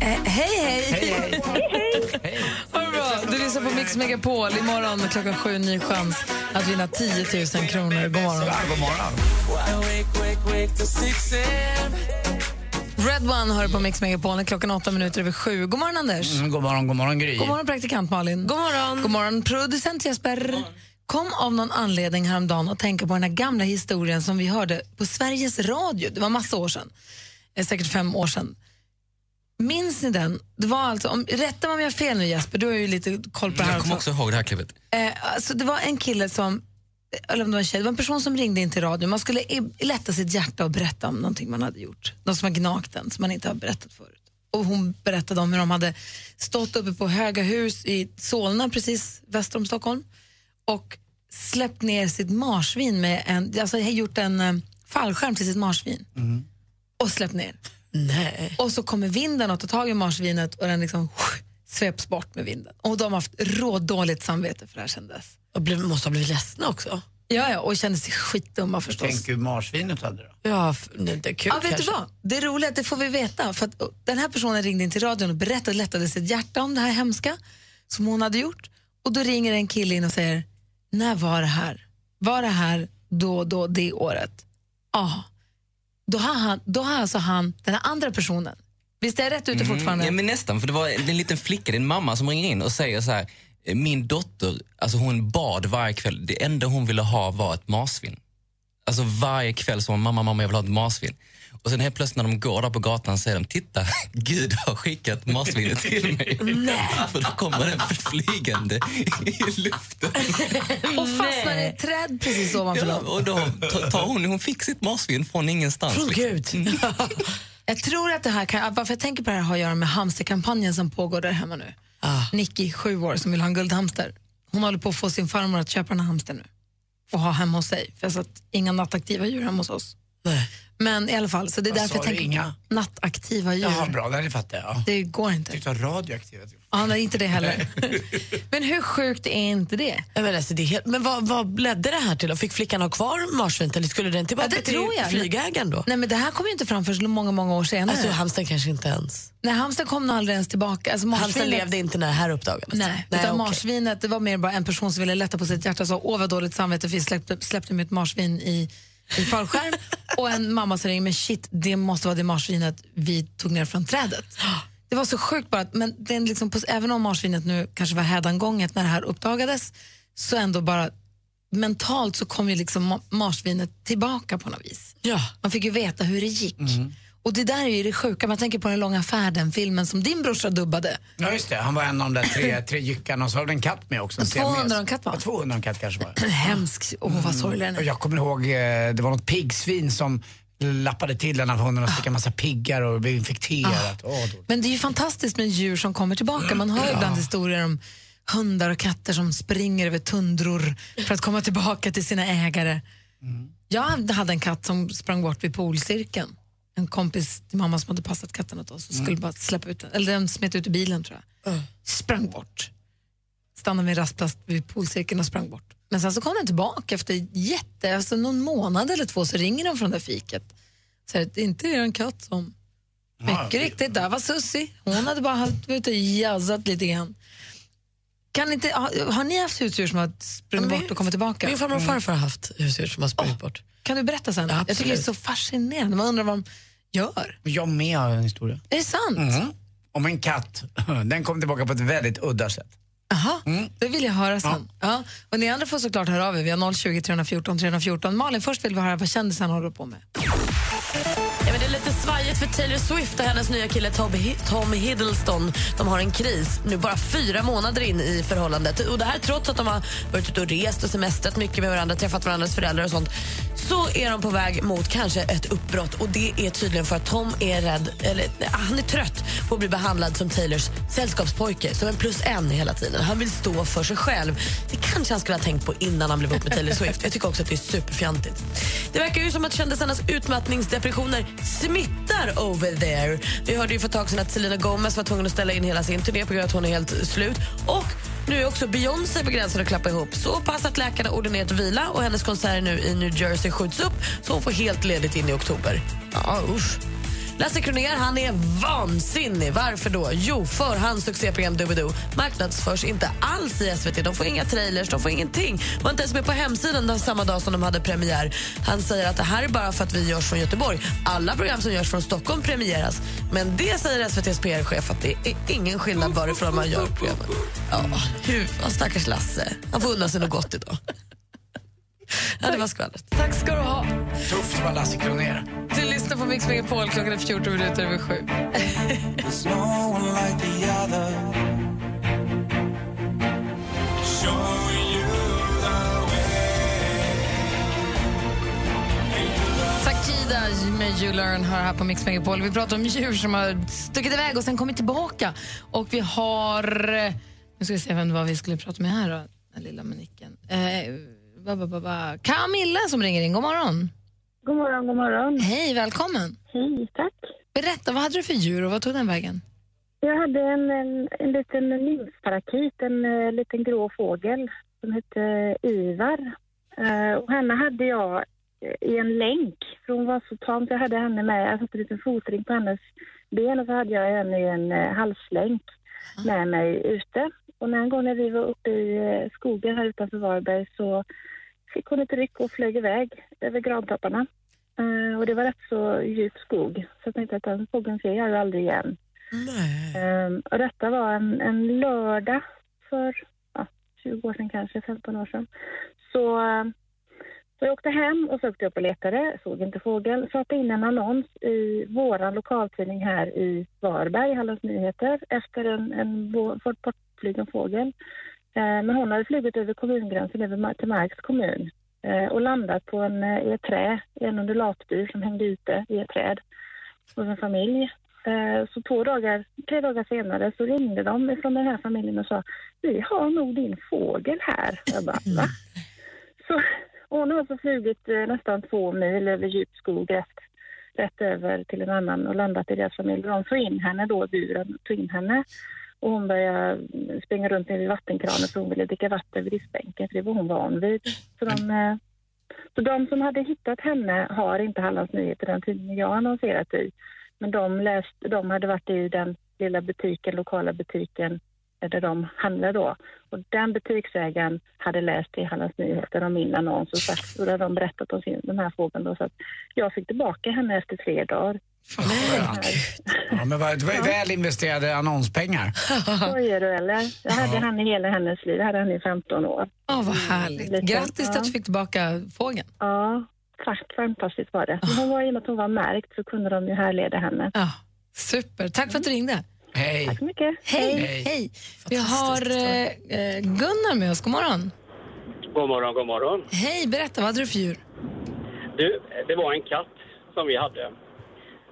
Eh, hej, hej! Hej, hej! Du lyssnar på Mix Megapol. Imorgon klockan sju, ny chans att vinna 10 000 kronor. God morgon. Ja, god morgon. Red One hör på Mix Megapol klockan åtta minuter över sju. God morgon, Anders. Mm, god morgon, god morgon Gry. God morgon, praktikant Malin. God morgon. God morgon, producent Jesper. Kom av någon anledning häromdagen att tänka på den här gamla historien som vi hörde på Sveriges Radio. Det var massa år sedan, eh, säkert fem år sedan. Minns ni den? Det var alltså, om, rätta mig om jag har fel nu Jesper, du har ju lite koll på det här Jag kommer också ihåg det här klippet. Eh, alltså det var en kille som, eller om det var en tjej, det var en person som ringde in till radio. Man skulle i- lätta sitt hjärta och berätta om någonting man hade gjort. Något som har gnagt en, som man inte har berättat förut. Och hon berättade om hur de hade stått uppe på Höga hus i Solna, precis väster om Stockholm, och släppt ner sitt marsvin med en, alltså gjort en eh, fallskärm till sitt marsvin. Och släppt ner. Nej. Och så kommer vinden och tar tag i marsvinet och den liksom sveps bort med vinden. Och de har haft rådåligt samvete för det här sen dess. Och blev, måste ha blivit ledsna också. Ja, ja, och kände sig skitdumma förstås. Tänk hur marsvinet hade då. Ja, det är kul Ja, vet kanske. du vad? Det är roligt, att det får vi veta. För att, den här personen ringde in till radion och berättade, lättade sitt hjärta om det här hemska som hon hade gjort. Och då ringer en kille in och säger, när var det här? Var det här då, då, det året? Ja. Då har, han, då har alltså han, den här andra personen, visst är jag rätt ute fortfarande? Mm, ja, men nästan, för det var en liten flicka, en mamma som ringer in och säger så här, "Eh, min dotter, alltså hon bad varje kväll, det enda hon ville ha var ett marsvin. Alltså varje kväll så mamma, mamma jag vill ha ett marsvin. Och sen helt plötsligt när de går där på gatan säger de, titta, Gud har skickat marsvinet till mig. För då kommer den flygande i luften. och fastnar i ett träd precis ovanför Ja, dem. och då tar hon, hon fick sitt marsvin från ingenstans. Från liksom. Gud. Jag tror att det här kan, varför jag tänker på det här har att göra med hamsterkampanjen som pågår där hemma nu. Nicky, sju år, som vill ha en guldhamster. Hon håller på att få sin farmor att köpa den här hamstern nu och ha hemma hos sig. För jag satt inga nattaktiva djur hemma hos oss. Men i alla fall, så det är därför jag tänker inga? nattaktiva djur. Jaha, bra, det fattar jag. Ja. Det går inte. Det var radioaktiva. Ja, nej, inte det heller. Men hur sjukt är inte det? Ja, Men, alltså, det är helt, men vad, vad ledde det här till? Fick flickan ha kvar marsvinet skulle den tillbaka Ja, det till tror jag. flygägaren då? Nej, men det här kom ju inte fram förrän många, många år senare. Alltså hamstern kanske inte ens... Nej, hamstern kom nog aldrig ens tillbaka. Alltså, Hamstern marsvinet- levde inte när det här uppdagades? Nej, Nej utan okej. marsvinet det var mer bara en person som ville lätta på sitt hjärta och sa åh vad dåligt samvete för vi släppte, släppte mitt marsvin i, fallskärm och en mamma som ringde men shit det måste vara det marsvinet vi tog ner från trädet. Det var så sjukt bara, men den liksom, även om marsvinet nu kanske var hädangånget när det här uppdagades så ändå bara mentalt så kom ju liksom ma- marsvinet tillbaka på något vis. Ja. Man fick ju veta hur det gick. Och det där är ju det sjuka, man tänker på den långa färden, filmen som din brorsa dubbade. Ja just det, han var en av de där tre, tre jyckarna och så var det en katt med också. en 200 siames. en katt, va? Ja, 200 en katt kanske var. Hemsk, åh vad sorglig den Och är. jag kommer ihåg, eh, det var något piggsvin som lappade till en av hundarna och fick en massa piggar och blev infekterat. Åh, då. Men det är ju fantastiskt med djur som kommer tillbaka. Man hör ju ibland historier om hundar och katter som springer över tundror för att komma tillbaka till sina ägare. Jag hade en katt som sprang bort vid polcirkeln. En kompis till mamma som hade passat katten åt oss och skulle bara släppa ut den. Eller den smet ut i bilen tror jag. Sprang bort. Stannade vid en rastplats vid polcirkeln och sprang bort. Men sen så kom den tillbaka efter jätte, alltså någon månad eller två så ringer de från det fiket. Så det är inte er katt som mycket riktigt, där var Sussi. Hon hade bara varit ute och jazzat lite grann. Kan inte, har, har ni haft husdjur som har sprungit bort och kommit tillbaka? Min farmor och farfar har haft husdjur som har sprungit bort. Kan du berätta sen? Ja, jag tycker det är så fascinerande. Man undrar vad de gör. Jag med har en historia. Är det sant? Mhm. Om en katt. Den kom tillbaka på ett väldigt udda sätt. Jaha, det vill jag höra sen. Ja. Och ni andra får såklart höra av er. Vi har 020 314 314. Malin, först vill vi höra vad kändisarna håller på med. Ja, men det är lite svajigt för Taylor Swift och hennes nya kille Tom Hiddleston. De har en kris nu bara fyra månader in i förhållandet. Och det här trots att de har varit ute och rest och semestrat mycket med varandra, träffat varandras föräldrar och sånt. Så är de på väg mot kanske ett uppbrott och det är tydligen för att Tom är rädd, eller han är trött på att bli behandlad som Taylors sällskapspojke, som en plus en hela tiden. Han vill stå för sig själv. Det kanske han skulle ha tänkt på innan han blev ihop med Taylor Swift. Jag tycker också att det är superfjantigt. Det verkar ju som att kändisarnas utmattningsdepressioner smittar over there. Vi hörde ju för ett tag sedan att Selena Gomez var tvungen att ställa in hela sin turné på grund av att hon är helt slut. Och nu är också Beyoncé på gränsen att klappa ihop. Så pass att läkarna ordinerat vila och hennes konserter nu i New Jersey skjuts upp så hon får helt ledigt in i oktober. Ja, usch. Lasse Kronér han är vansinnig. Varför då? Jo, för hans succéprogram Doobidoo marknadsförs inte alls i SVT. De får inga trailers, de får ingenting. Var inte ens med på hemsidan den samma dag som de hade premiär. Han säger att det här är bara för att vi görs från Göteborg. Alla program som görs från Stockholm premieras. Men det säger SVTs PR-chef att det är ingen skillnad varifrån man gör programmet. Ja, hur, stackars Lasse. Han får unna sig något gott idag. Ja, det var skvallret. Tack ska du ha. Tufft att vara Lasse Kronér. Du lyssnar på Mix Megapol klockan är 14 minuter över sju. Takida med You Learn hör här på Mix Megapol. Vi pratar om djur som har stuckit iväg och sen kommit tillbaka. Och vi har... Nu ska vi se vem det var vi skulle prata med här då, den lilla manicken. Eh, ba, ba, ba. Camilla som ringer in. God morgon. God morgon, god morgon. Hej, välkommen. Hej, tack. Berätta, vad hade du för djur och vad tog den vägen? Jag hade en, en, en liten nymfparakit, en uh, liten grå fågel som hette Ivar. Eh, och henne hade jag eh, i en länk, för hon var så tam så jag hade henne med. Jag satte en liten fotring på hennes ben och så hade jag henne i en uh, halslänk med mig ute. Och när en gång när vi var uppe i uh, skogen här utanför Varberg så fick hon ett ryck och flög iväg över grantopparna. Eh, och det var rätt så djup skog, så jag tänkte att den fågeln ser jag aldrig igen. Eh, och detta var en, en lördag för ja, 20 år sedan kanske, 15 år sedan. Så, så jag åkte hem och sökte upp och letade, såg inte fågeln, satte in en annons i våran lokaltidning här i Varberg, Hallands Nyheter, efter en, en bo- bort- bortflygen fågel. Eh, Men hon hade flugit över kommungränsen över till Marks kommun eh, och landat på en, eh, i ett trä, en undulatbur som hängde ute i ett träd hos en familj. Eh, Så två dagar, tre dagar senare så ringde de från den här familjen och sa vi har nog din fågel här. Jag bara, va? Så, och hon har alltså flugit eh, nästan två mil över djup skog rätt, rätt över till en annan och landat i deras familj. De tog in henne då i buren, tog in henne och hon började springa runt vid vattenkranen för hon ville dricka vatten vid diskbänken för det var hon van vid. Så de, eh, så de som hade hittat henne har inte Hallands Nyheter, den tidningen jag har annonserat i. Men de, läst, de hade varit i den lilla butiken, lokala butiken eh, där de handlar då. Och den butiksägaren hade läst i Hallands Nyheter om min annons och, sagt, och där de berättat om sin, den här fågeln då. Så att jag fick tillbaka henne efter tre dagar. Ja, men vad, väl investerade annonspengar. Skojar du eller? Jag hade Ja. henne hela hennes liv. Jag hade henne i 15 år. Åh, vad härligt. Lite- Grattis till ja. att du fick tillbaka fågeln. Ja, fantastiskt var det. Men hon var, I och med att hon var märkt så kunde de ju härleda henne. Ja, super. Tack för att du ringde. Hej. Tack så mycket. Hej. Hej. Hej. Vi har eh, eh, Gunnar med oss. God morgon. God morgon, god morgon. Hej, berätta. Vad hade du för djur? Du, det var en katt som vi hade.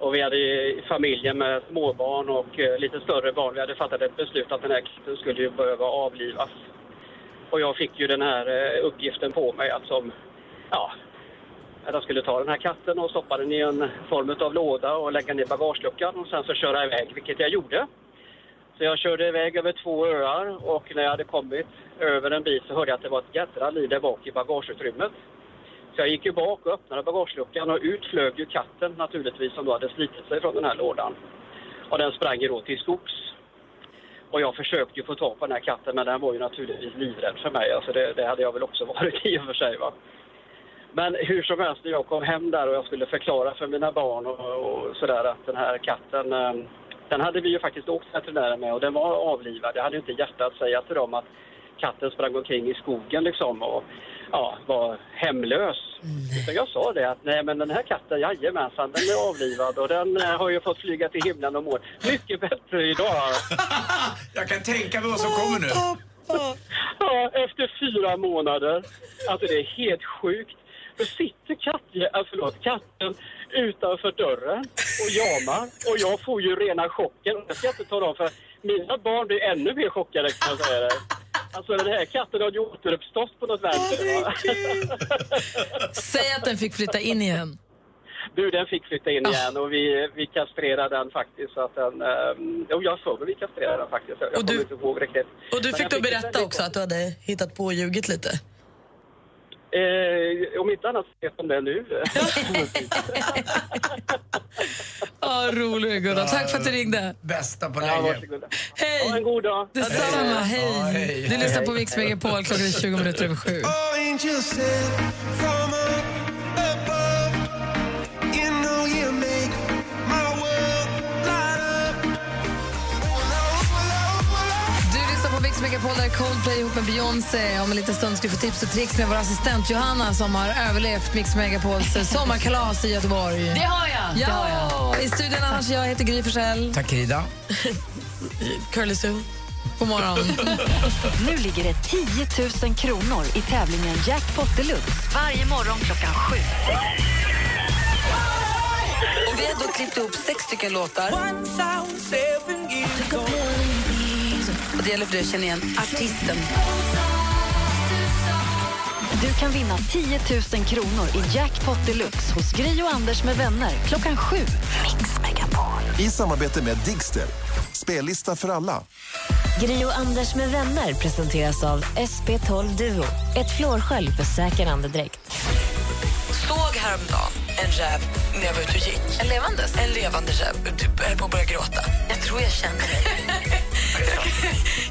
Och vi hade i familjen med småbarn och eh, lite större barn. Vi hade fattat ett beslut att den här katten skulle ju behöva avlivas. Och jag fick ju den här eh, uppgiften på mig att som, ja, att jag skulle ta den här katten och stoppa den i en form av låda och lägga ner bagageluckan och sen så köra iväg, vilket jag gjorde. Så jag körde iväg över två öar och när jag hade kommit över en bit så hörde jag att det var ett jädra liv där bak i bagageutrymmet. Så jag gick ju bak och öppnade bagageluckan och ut flög ju katten naturligtvis som då hade slitit sig från den här lådan. Och den sprang ju då till skogs. Och jag försökte ju få tag på den här katten men den var ju naturligtvis livrädd för mig. Alltså det, det hade jag väl också varit i och för sig va. Men hur som helst när jag kom hem där och jag skulle förklara för mina barn och, och sådär att den här katten ehm, den hade vi ju faktiskt åkt veterinären med och den var avlivad. Jag hade ju inte hjärta att säga till dem att katten sprang omkring i skogen liksom och ja, var hemlös. Så jag sa det att nej men den här katten, jajamensan, den är avlivad och den eh, har ju fått flyga till himlen och mår mycket bättre idag. Jag kan tänka mig vad som kommer nu. Ja, efter fyra månader. Alltså det är helt sjukt. Då sitter katten, alltså förlåt, katten utanför dörren och jamar och jag får ju rena chocken. Jag ska inte tala om för mina barn blir ännu mer chockade kan jag säga det. Alltså den här katten har ju återuppstått på något vänster. Säg att den fick flytta in igen. Du, den fick flytta in igen och vi, vi kastrerade den faktiskt så att den... Jo, jag såg vi kastrerade den faktiskt. Jag kommer inte ihåg riktigt. Och du fick då berätta också att du hade hittat på och ljugit lite. Eh, om inte annat vet de det nu. Ja, rolig Gunnar. Tack för att du ringde. Bästa på Ja, länge. varsågoda. Hej! Ha en god dag. Detsamma, Ja, hej. hej. Du lyssnar på Mix Megapol, klockan är 20 minuter över sju. Du Megapol, där är Coldplay ihop med Beyoncé. Om en liten stund ska vi få tips och tricks med vår assistent Johanna som har överlevt Mix Megapols sommarkalas i Göteborg. Det har jag. Ja, Det har jag. i studion annars jag heter Gry Forssell. Tack Ida. Curly Sue. God morgon. Nu ligger det 10 000 kronor i tävlingen Jackpot Deluxe varje morgon klockan sju. Och vi har då klippt ihop sex stycken låtar. Och det gäller för dig att känna igen artisten. Du kan vinna 10 000 kronor i Jackpot Deluxe hos Gry och Anders med vänner klockan sju. Mix Megapol. I samarbete med Digster. Spellista för alla. Gri och Anders med vänner presenteras av SP12 Duo. Ett flårskölj för säker andedräkt. Såg häromdagen en räv när jag var ute och gick. En levandes? En levande räv. Du höll på att börja gråta. Jag tror jag känner dig.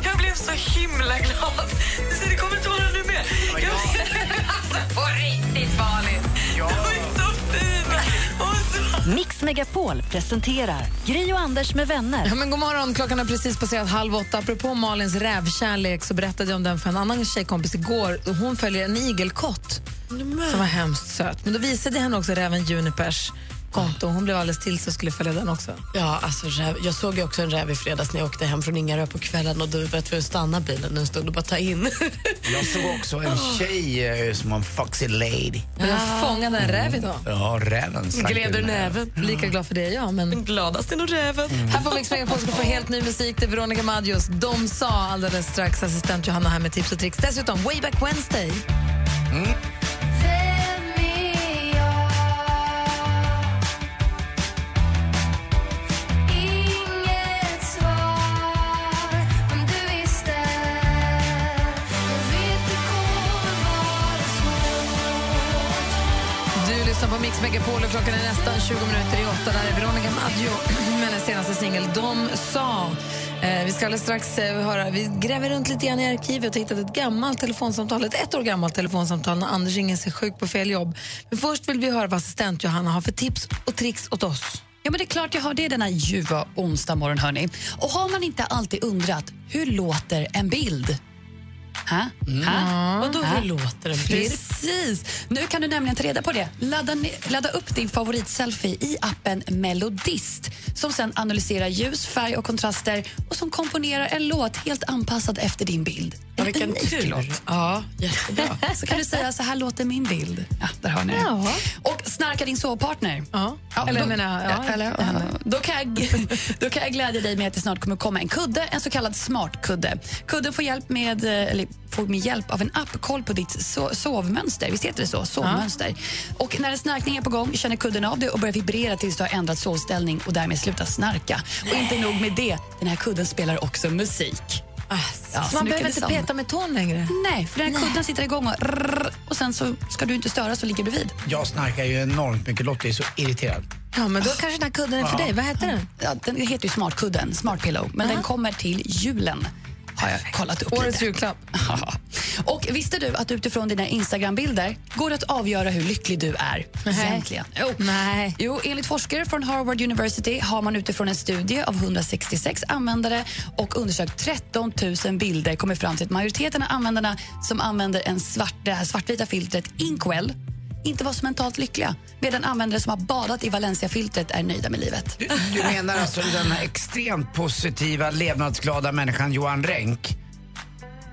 jag blev så himla glad. Ser, det kommer tårar nu med. Jag, alltså, på riktigt farligt. Ja. Så så... Mix Megapol presenterar Gry och Anders med vänner. Ja, men god morgon, klockan har precis passerat halv åtta. Apropå Malins rävkärlek så berättade jag om den för en annan tjejkompis igår. Hon följer en igelkott som var hemskt söt. Men då visade jag henne också räven Junipers konto. Hon blev alldeles till så skulle följa den också. Ja, alltså, räv. Jag såg ju också en räv i fredags när jag åkte hem från Ingarö på kvällen och då var tvungen att stanna bilen en stund och bara ta in. Jag såg också en tjej eh, som var en foxy lady. Men jag fångade en räv idag. Ja, räven slank Gled ur näven. Lika glad för det är jag. Men... Den gladaste är nog räven. Här på Mix Megapol ska du få helt ny musik. Det är Veronica Maggios. De sa alldeles strax. Assistent Johanna här med tips och tricks. Dessutom Way Back Wednesday. Du på Mix Megapol och klockan är nästan 20 minuter i åtta. Där är Veronica Maggio med hennes senaste singel De sa. Eh, vi ska alldeles strax eh, höra, vi gräver runt lite grann i arkivet och hittat ett gammalt telefonsamtal, ett ett år gammalt telefonsamtal när Anders ringer sig sjuk på fel jobb. Men först vill vi höra vad assistent Johanna har för tips och tricks åt oss. Ja, men det är klart jag har det denna ljuva onsdag morgon, hörni. Och har man inte alltid undrat, hur låter en bild? Ha? Ha? Vadå, hur låter en bild? Precis. Nu kan du nämligen ta reda på det. Ladda, ladda upp din favoritselfie i appen Melodist som sen analyserar ljus, färg och kontraster och som komponerar en låt helt anpassad efter din bild. En vilken tur. Ja, jättebra. Så kan du säga, så här låter min bild. Ja, där har ni. Ja. Och snarka din sovpartner. Ja. Eller, då, menar, ja, eller, ja. då, kan jag, då kan jag glädja dig med att det snart kommer komma en kudde, en så kallad smartkudde. Kudden får hjälp med, eh, eller får med hjälp av en app koll på ditt so sovmönster. Visst heter det så? Sovmönster. Och när en snarkning är på gång känner kudden av det och börjar vibrera tills du har ändrat sovställning och därmed slutar snarka. Och inte nog med det, den här kudden spelar också musik. Ja, så man behöver inte peta med tån längre? Nej, för den här kudden sitter igång och, rrrr, och sen så ska du inte störa så ligger bredvid. Jag snarkar ju enormt mycket. Lotta är så irriterad. Ja, men då kanske den här kudden är för Ja. dig. Vad heter den? Ja, den heter ju Smartkudden, Smart Pillow, men den kommer till julen. Har jag kollat upp Årets lite. julklapp. Och visste du att utifrån dina Instagram-bilder går det att avgöra hur lycklig du är? Nej. Egentligen. Jo. Nej. Jo, enligt forskare från Harvard University har man utifrån en studie av 166 användare och undersökt 13 000 bilder kommit fram till att majoriteten av användarna som använder en svart, det här svartvita filtret Inkwell inte var så mentalt lyckliga medan användare som har badat i Valencia-filtret är nöjda med livet. Du, du menar alltså den här extremt positiva, levnadsglada människan Johan Renck?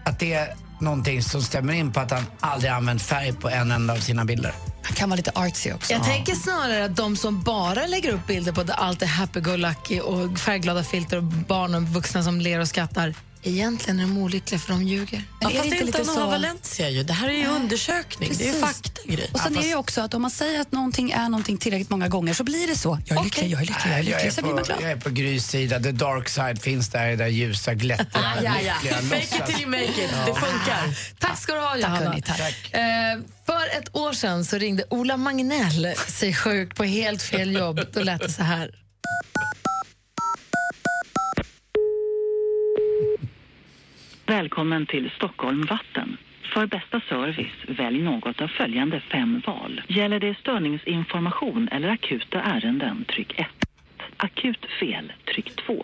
Att det är någonting som stämmer in på att han aldrig använt färg på en enda av sina bilder? Han kan vara lite artsy också. Jag tänker snarare att de som bara lägger upp bilder på där allt är happy-go-lucky och färgglada filter och barn och vuxna som ler och skrattar, egentligen är de olyckliga för de ljuger. Ja, är det fast inte utan så-. Valencia ju. Det här är ju undersökning. Det är ju Precis. faktagrej. Och sen är det ju också att om man säger att någonting är någonting tillräckligt många gånger så blir det så. Jag är lycklig, jag är lycklig, jag är Nej, lycklig. Jag, är på, jag är på Grys sida. The dark side finns där i det där ljusa, glättiga, ja, ja. lyckliga, Fake it till you make it. Det funkar. Tack ska du ha, Johanna. hörni, tack. Eh, för För ett år sedan så ringde Ola Magnell sig sjuk på helt fel jobb. Då lät det så här. Välkommen till Stockholm Vatten. För bästa service, välj något av följande fem val. Gäller det störningsinformation eller akuta ärenden, tryck 1. Akut fel, tryck 2.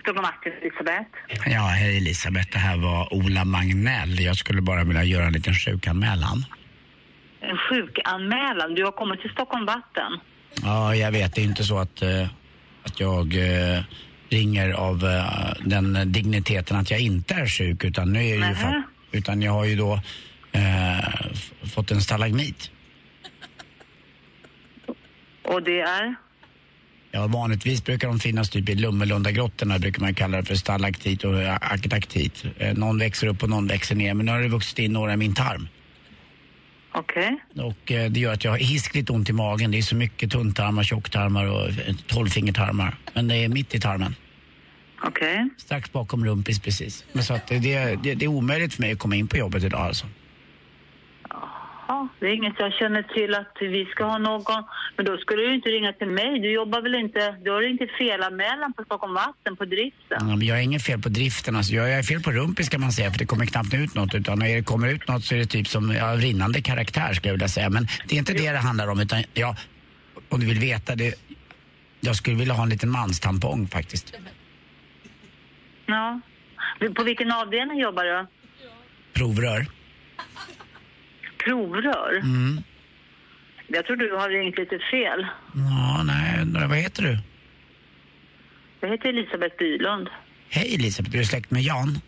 Stockholm Vatten, Elisabeth. Ja, hej Elisabeth. Det här var Ola Magnell. Jag skulle bara vilja göra en liten sjukanmälan. En sjukanmälan. Du har kommit till Stockholm Vatten. Ja, jag vet. Det är inte så att, eh, att jag eh, ringer av eh, den digniteten att jag inte är sjuk. Utan, nu är det ju för, utan jag har ju då f- fått en stalagmit. Och det är? Ja, vanligtvis brukar de finnas typ i Lummelundagrottorna brukar man kalla det för stalaktit och aktaktit. Eh, Någon växer upp och någon växer ner. Men nu har det vuxit in några i min tarm. Okej. Och eh, det gör att jag har hiskligt ont i magen. Det är så mycket tunntarmar, tjocktarmar och eh, tolvfingertarmar. Men det är mitt i tarmen. Okej. Strax bakom rumpis precis. Men så att det, det, det, det är omöjligt för mig att komma in på jobbet idag alltså. Ja, det är inget jag känner till att vi ska ha någon. Men då skulle du inte ringa till mig. Du jobbar väl inte... Du har inte felanmälan på Stockholm Vatten på driften? Ja, men jag har inget fel på driften. Alltså. Jag är fel på rumpis kan man säga för det kommer knappt ut något. Utan när det kommer ut något så är det typ som ja, rinnande karaktär skulle jag vilja säga. Men det är inte det det handlar om utan ja, om du vill veta det. Jag skulle vilja ha en liten manstampong faktiskt. Ja. På vilken avdelning jobbar du? Provrör. Provrör? Mm. Jag tror du har ringt lite fel. Ja, nej, vad heter du? Jag heter Elisabeth Bylund. Hej Elisabeth, är du släkt med Jan?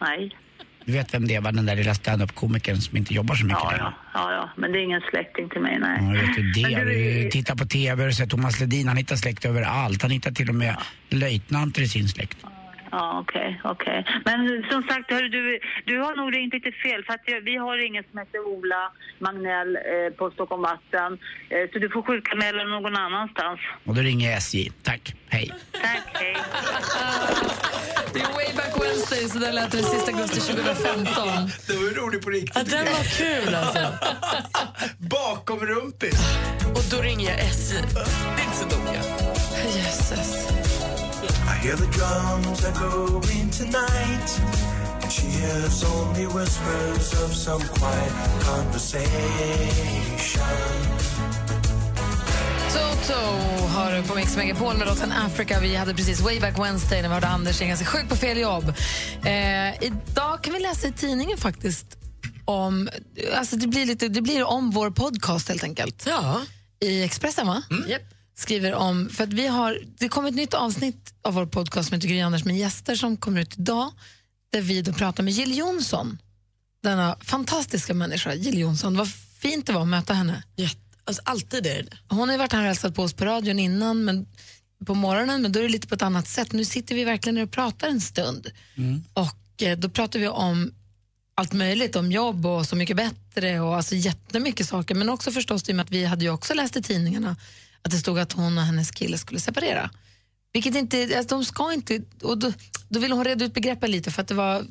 Nej. Du vet vem det var, den där lilla standup-komikern som inte jobbar så mycket Ja, ja, ja, ja. Men det är ingen släkting till mig, nej. Ja, vet du det. Du- du tittar på TV och sett Thomas Ledin, han hittar släkt överallt. Han hittar till och med löjtnanter i sin släkt. Ja, okej, okej. Men som sagt, hörru, du, du har nog ringt lite fel för att vi har ingen som heter Ola Magnell eh, på Stockholm Vatten. Eh, så du får sjukanmäla någon annanstans. Och då ringer jag SJ. Tack, hej. Tack, hej. Det är Way Back Wednesday, så där lät det den sista augusti 2015. Det var ju roligt på riktigt. Ja, den var kul alltså. Bakom rumpis. Och då ringer jag SJ. Det är inte så noga. Jösses. Hear the drums are going tonight. And she hears only whispers of some quiet conversation. Toto har du på Mix Megapol med låten Africa. Vi hade precis Way Back Wednesday när vi hörde Anders ringa sig sjuk på fel jobb. Eh, idag kan vi läsa i tidningen faktiskt om... Alltså det, blir lite, det blir om vår podcast helt enkelt. Ja. I Expressen, va? Japp. Skriver om... För att vi har, det kommer ett nytt avsnitt av vår podcast som heter Gry Anders med gäster som kommer ut idag. Där vi då pratar med Jill Johnson. Denna fantastiska människa, Jill Johnson. Vad fint det var att möta henne. Alltså, alltid är det Hon har ju varit här och hälsat på oss på radion innan, men på morgonen, men då är det lite på ett annat sätt. Nu sitter vi verkligen och pratar en stund. Och eh, då pratar vi om allt möjligt, om jobb och Så mycket bättre och alltså jättemycket saker. Men också förstås och med att vi hade ju också läst i tidningarna att det stod att hon och hennes kille skulle separera. Vilket inte, alltså de ska inte, och då, då ville hon reda ut begreppen lite för att det var...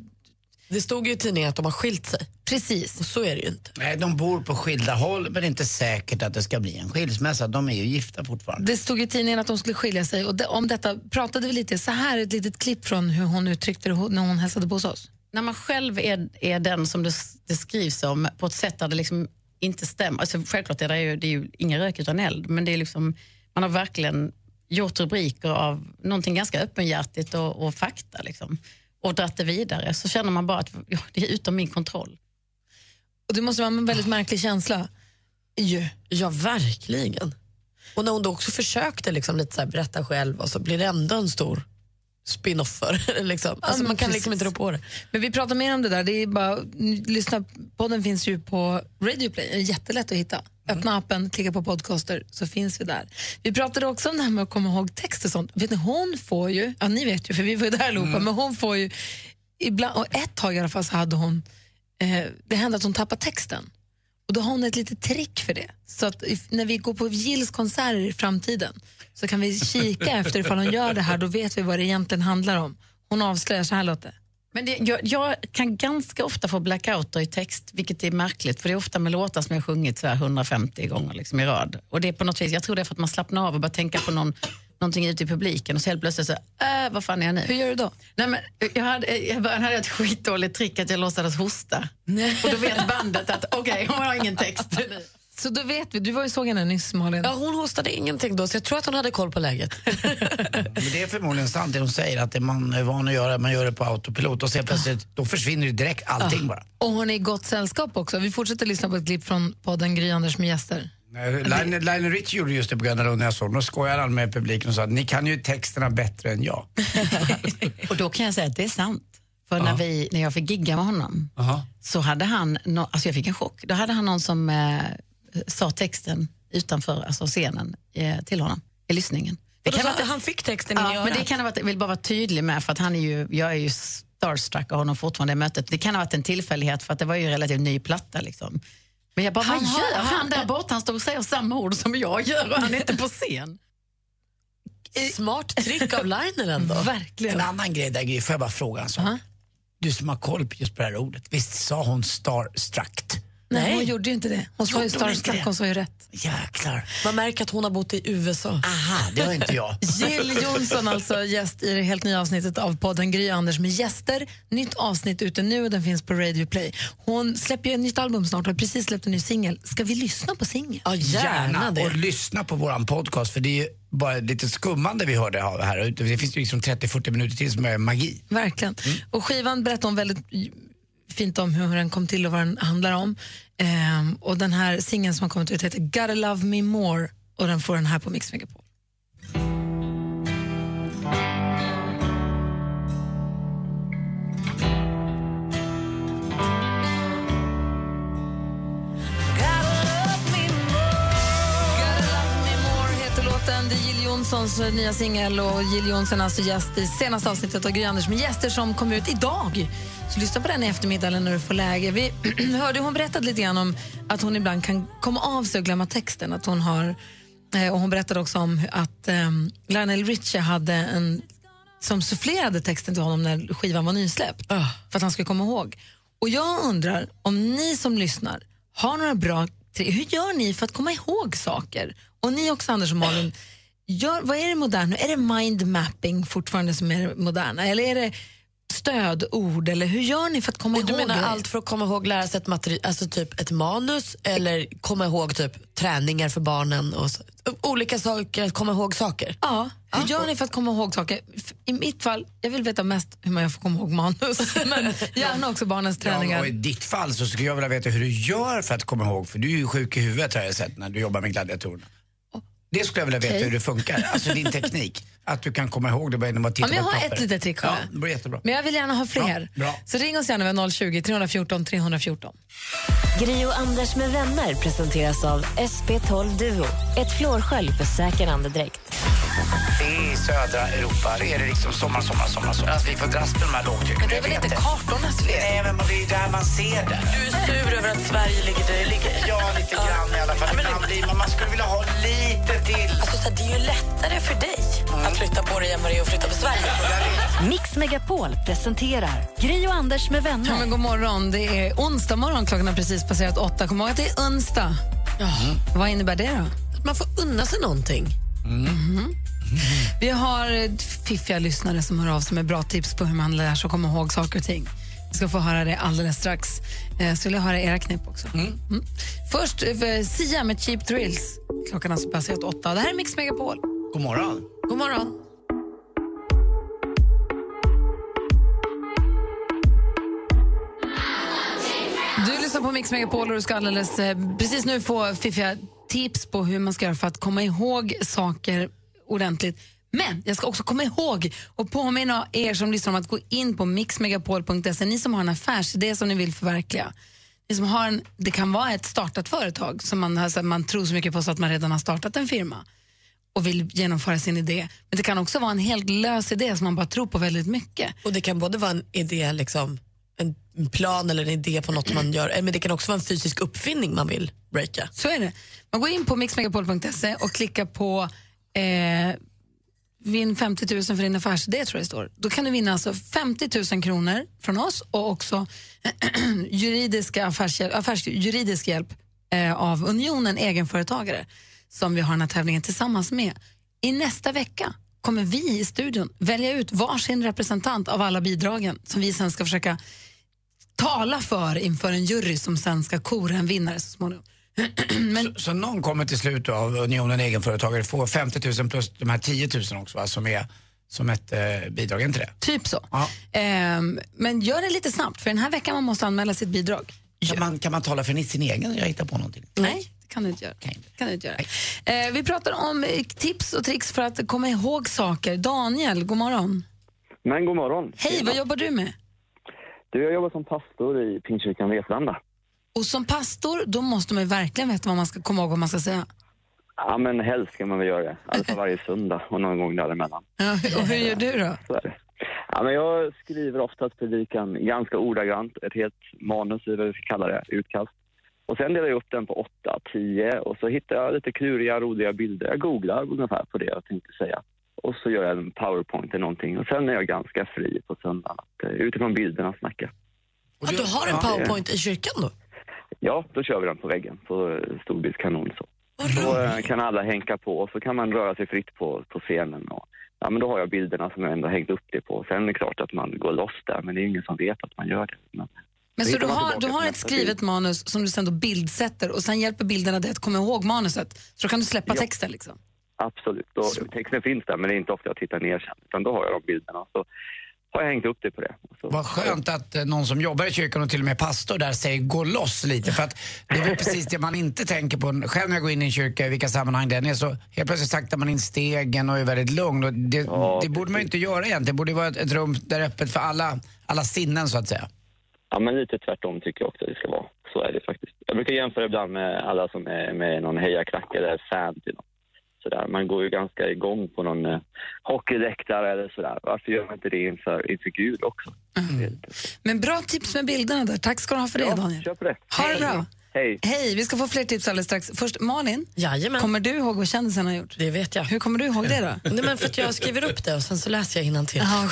Det stod ju i tidningen att de har skilt sig. Precis. Och så är det ju inte. Nej, de bor på skilda håll men det är inte säkert att det ska bli en skilsmässa. De är ju gifta fortfarande. Det stod i tidningen att de skulle skilja sig och det, om detta pratade vi lite. Så här är ett litet klipp från hur hon uttryckte det när hon hälsade på hos oss. när man själv är, är den som det, det skrivs om på ett sätt där det liksom inte stämmer. Alltså självklart är det ju, det är ju ingen rök utan eld, men det är liksom, man har verkligen gjort rubriker av någonting ganska öppenhjärtigt och, och fakta liksom, och dratt det vidare. Så känner man bara att ja, det är utom min kontroll. Och det måste vara en väldigt märklig känsla. Ju. Ja, verkligen. Och när hon då också försökte liksom lite så här berätta själv och så blir det ändå en stor spin-off för det, liksom. Ja, alltså, men Man kan precis. liksom inte rå på det. Men vi pratar mer om det där. Det är bara, lyssna, podden finns ju på Radio Play. Det är jättelätt att hitta. Öppna appen, klicka på podcaster så finns vi där. Vi pratade också om det här med att komma ihåg text och sånt. Vet ni, hon får ju, ja ni vet ju för vi var ju där allihopa, men hon får ju ibland, och ett tag i alla fall så hade hon, eh, det hände att hon tappade texten. Och då har hon ett litet trick för det. Så att när vi går på Gills konserter i framtiden så kan vi kika efter ifall hon gör det här, då vet vi vad det egentligen handlar om. Hon avslöjar, så här låter det. Men det, jag, jag kan ganska ofta få blackouter i text, vilket är märkligt för det är ofta med låtar som jag sjungit så här 150 gånger liksom i rad. Och det är på något vis, jag tror det är för att man slappnar av och börjar tänka på någon, någonting ute i publiken och så helt plötsligt så, äh, vad fan är jag nu? Hur gör du då? Nej, men, jag hade, I början hade jag ett skitdåligt trick att jag låtsades hosta. Och då vet bandet att okej, hon har ingen text. Så då vet vi, du var ju såg henne nyss Malin. Ja, hon hostade ingenting då, så jag tror att hon hade koll på läget. Men det är förmodligen sant det hon säger, att det man är van att göra, man gör det på autopilot och sen plötsligt, då försvinner ju direkt allting bara. Och hon är i gott sällskap också. Vi fortsätter lyssna på ett klipp från podden Gry Anders med gäster. Lionel Lionel Richie gjorde just det på Gröna Lund när jag såg Då skojade han med publiken och sa att ni kan ju texterna bättre än jag. Och då kan jag säga att det är sant. För Ja. när, vi, när jag fick gigga med honom Aha. så hade han, no, alltså jag fick en chock. Då hade han någon som eh, sa texten utanför alltså scenen eh, till honom i lyssningen. Det kan vara- han fick texten in i Ja, men örat. det kan ha varit, jag vill bara vara tydlig med, för att han är ju, jag är ju starstruck av honom fortfarande i mötet. Det kan ha varit en tillfällighet för att det var ju relativt ny platta. Liksom. Men jag bara, Han vad gör han han- där borta? Han står och säger samma ord som jag gör och han är inte på scen. Smart trick av Lionel ändå. Verkligen. En annan grej där, Gry, får jag bara fråga en sak? Du som har koll på just på det här ordet, visst sa hon starstruck? Nej, hon gjorde ju inte det. Hon sa ju starstruck, hon sa ju rätt. Jäklar. Man märker att hon har bott i USA. Aha, det har inte jag. Jill Johnson alltså gäst i det helt nya avsnittet av podden Gry Anders med gäster. Nytt avsnitt ute nu och den finns på Radio Play. Hon släpper ju ett nytt album snart och har precis släppt en ny singel. Ska vi lyssna på singeln? Ja, gärna, Gärna. det. Och lyssna på våran podcast för det är ju bara lite skummande vi hörde här. Det finns ju liksom 30-40 minuter till som är magi. Verkligen. Mm. Och skivan berättar hon väldigt fint om hur den kom till och vad den handlar om. Eh, och den här singeln som har kommit ut heter Gotta Love Me More och den får den här på Mix Megapol. Johnsons eh, nya singel och Jill Johnson alltså gäst i senaste avsnittet av Gry Anders med gäster som kom ut idag. Så lyssna på den i eftermiddag när du får läge. Vi hörde hon berättade lite grann om att hon ibland kan komma av sig och glömma texten. Att hon har, eh, och hon berättade också om att um, Lionel Richie hade en som sufflerade texten till honom när skivan var nysläppt för att han skulle komma ihåg. Och jag undrar om ni som lyssnar har några bra Hur gör ni för att komma ihåg saker? Och ni också, Anders och Malin, gör, vad är det moderna? Är det mind mapping fortfarande som är det moderna? Eller är det stödord? Eller hur gör ni för att komma du ihåg menar det? allt för att komma ihåg lära sig ett, materi- alltså typ ett manus eller komma ihåg typ träningar för barnen? Och så. Olika saker, att komma ihåg saker. Ja, hur gör ni för att komma ihåg saker? I mitt fall, jag vill veta mest hur man att komma ihåg manus, men gärna också barnens Ja, träningar. och I ditt fall så skulle jag vilja veta hur du gör för att komma ihåg, för du är ju sjuk i huvudet har jag sett när du jobbar med gladiatorerna. Det skulle jag vilja veta Okej. hur det funkar, alltså din teknik. Att du kan komma ihåg det genom att titta Ja, men jag på har papper. ett litet trick, har Ja, jag. det blir jättebra. Men jag vill gärna ha fler. Ja, bra. Så ring oss gärna vid 020 314 314. Gri och Anders med vänner presenteras av SP12 Duo. Ett flårskölj för säker andedräkt. I södra Europa är det liksom sommar, sommar, sommar. sommar. Alltså, vi får dras med de här lågtrycken. Men det är väl inte kartornas fel? Nej, men det är där man ser det. Du är sur över att Sverige ligger där det ligger? Ja, lite grann i alla fall. Men man, skulle vilja ha lite till. Alltså, det är ju lättare för dig att flytta på dig är att flytta på Sverige. Mix Megapol presenterar Gry och Anders med vänner. Ja, men god morgon. Det är onsdag morgon. Klockan har precis passerat åtta. Kom ihåg att det är onsdag. Vad innebär det då? Att man får unna sig någonting. Mhm. Vi har fiffiga lyssnare som hör av sig med bra tips på hur man lär sig att komma ihåg saker och ting. Vi ska få höra det alldeles strax. Eh, Så vill jag höra era knep också. Mm. Först eh, Sia med Cheap Thrills. Klockan har alltså passerat åtta. Det här är Mix Megapol. God morgon. God morgon. Du lyssnar på Mix Megapol och du ska alldeles eh, precis nu få fiffiga tips på hur man ska göra för att komma ihåg saker ordentligt. Men jag ska också komma ihåg och påminna er som lyssnar om att gå in på mixmegapol.se. Ni som har en affärsidé som ni vill förverkliga. Ni som har en, det kan vara ett startat företag som man, alltså, man tror så mycket på så att man redan har startat en firma och vill genomföra sin idé. Men det kan också vara en helt lös idé som man bara tror på väldigt mycket. Och det kan både vara en idé, liksom, en plan eller en idé på något man gör, eh, men det kan också vara en fysisk uppfinning man vill breaka. Så är det. Man går in på mixmegapol.se och klickar på eh, vinn 50 000 för din affärsidé, tror jag det står. Då kan du vinna alltså 50 000 kronor från oss och också juridiska affärshjälp, affärs, juridisk hjälp eh, av Unionen Egenföretagare som vi har den här tävlingen tillsammans med. I nästa vecka kommer vi i studion välja ut varsin representant av alla bidragen som vi sen ska försöka tala för inför en jury som sen ska kora en vinnare så småningom. Så, så någon kommer till slut då av Unionen Egenföretagare få 50 000 plus de här 10 000 också va, som är som ett eh, bidrag, inte det? Typ så. Ehm, men gör det lite snabbt, för den här veckan man måste anmäla sitt bidrag. Kan man, kan man tala för sin egen? Jag hittar på någonting. Nej, kan du inte göra. Kan du inte göra. Eh, vi pratar om eh, tips och tricks för att komma ihåg saker. Daniel, god morgon. Men god morgon. Hej, vad jobbar du med? Du, jag jobbar som pastor i Pingstkyrkan Vetlanda. Och som pastor, då måste man ju verkligen veta vad man ska komma ihåg vad man ska säga. Ja, men helst ska man väl göra det. Alltså varje söndag och någon gång däremellan. Ja, och hur gör du då? Så är det. Ja, men jag skriver oftast predikan ganska ordagrant, ett helt manus, eller vad vi ska kalla det, utkast. Och sen delar jag upp den på 8, 10 och så hittar jag lite kluriga, roliga bilder. Jag googlar ungefär på det jag tänkte säga. Och så gör jag en powerpoint eller någonting. Och sen är jag ganska fri på söndagen att eh, utifrån bilderna snacka. Att du har en Ja, powerpoint i kyrkan då? Ja, då kör vi den på väggen på storbilds-kanon så. Då eh, kan alla hänka på och så kan man röra sig fritt på, på scenen. Och, ja, men då har jag bilderna som jag ändå hängt upp det på. Sen är det klart att man går loss där, men det är ingen som vet att man gör det. Men, Men så så du har, du har ett skrivet bild. manus som du sen då bildsätter och sen hjälper bilderna dig att komma ihåg manuset. Så då kan du släppa Ja. texten liksom. Absolut. Då, texten finns där, men det är inte ofta jag tittar ner sen. Utan då har jag de bilderna. Så har jag hängt upp det på det. Så, Vad skönt att eh, någon som jobbar i kyrkan och till och med pastor där säger gå loss lite. För att det är väl precis det man inte tänker på. Själv när jag går in i en kyrka, i vilka sammanhang den är, så helt plötsligt saktar man in stegen och är väldigt lugn. Och det, det borde man ju inte göra egentligen. Det borde vara ett, ett rum där är öppet för alla, alla sinnen så att säga. Ja, men lite tvärtom tycker jag också det ska vara. Så är det faktiskt. Jag brukar jämföra ibland med alla som är med någon hejaklack eller fan till någon. Sådär. Man går ju ganska igång på någon eh, hockeyläktare eller sådär. Varför gör man inte det inför, inför Gud också? Men bra tips med bilderna där. Tack ska du ha för det Daniel. Kör på det. Ha det bra. Hej. Hej, vi ska få fler tips alldeles strax. Först Malin, Jajamän. kommer du ihåg vad kändisen har gjort? Det vet jag. Hur kommer du ihåg det då? Nej, men för att jag skriver upp det och sen så läser jag innantill. Aha,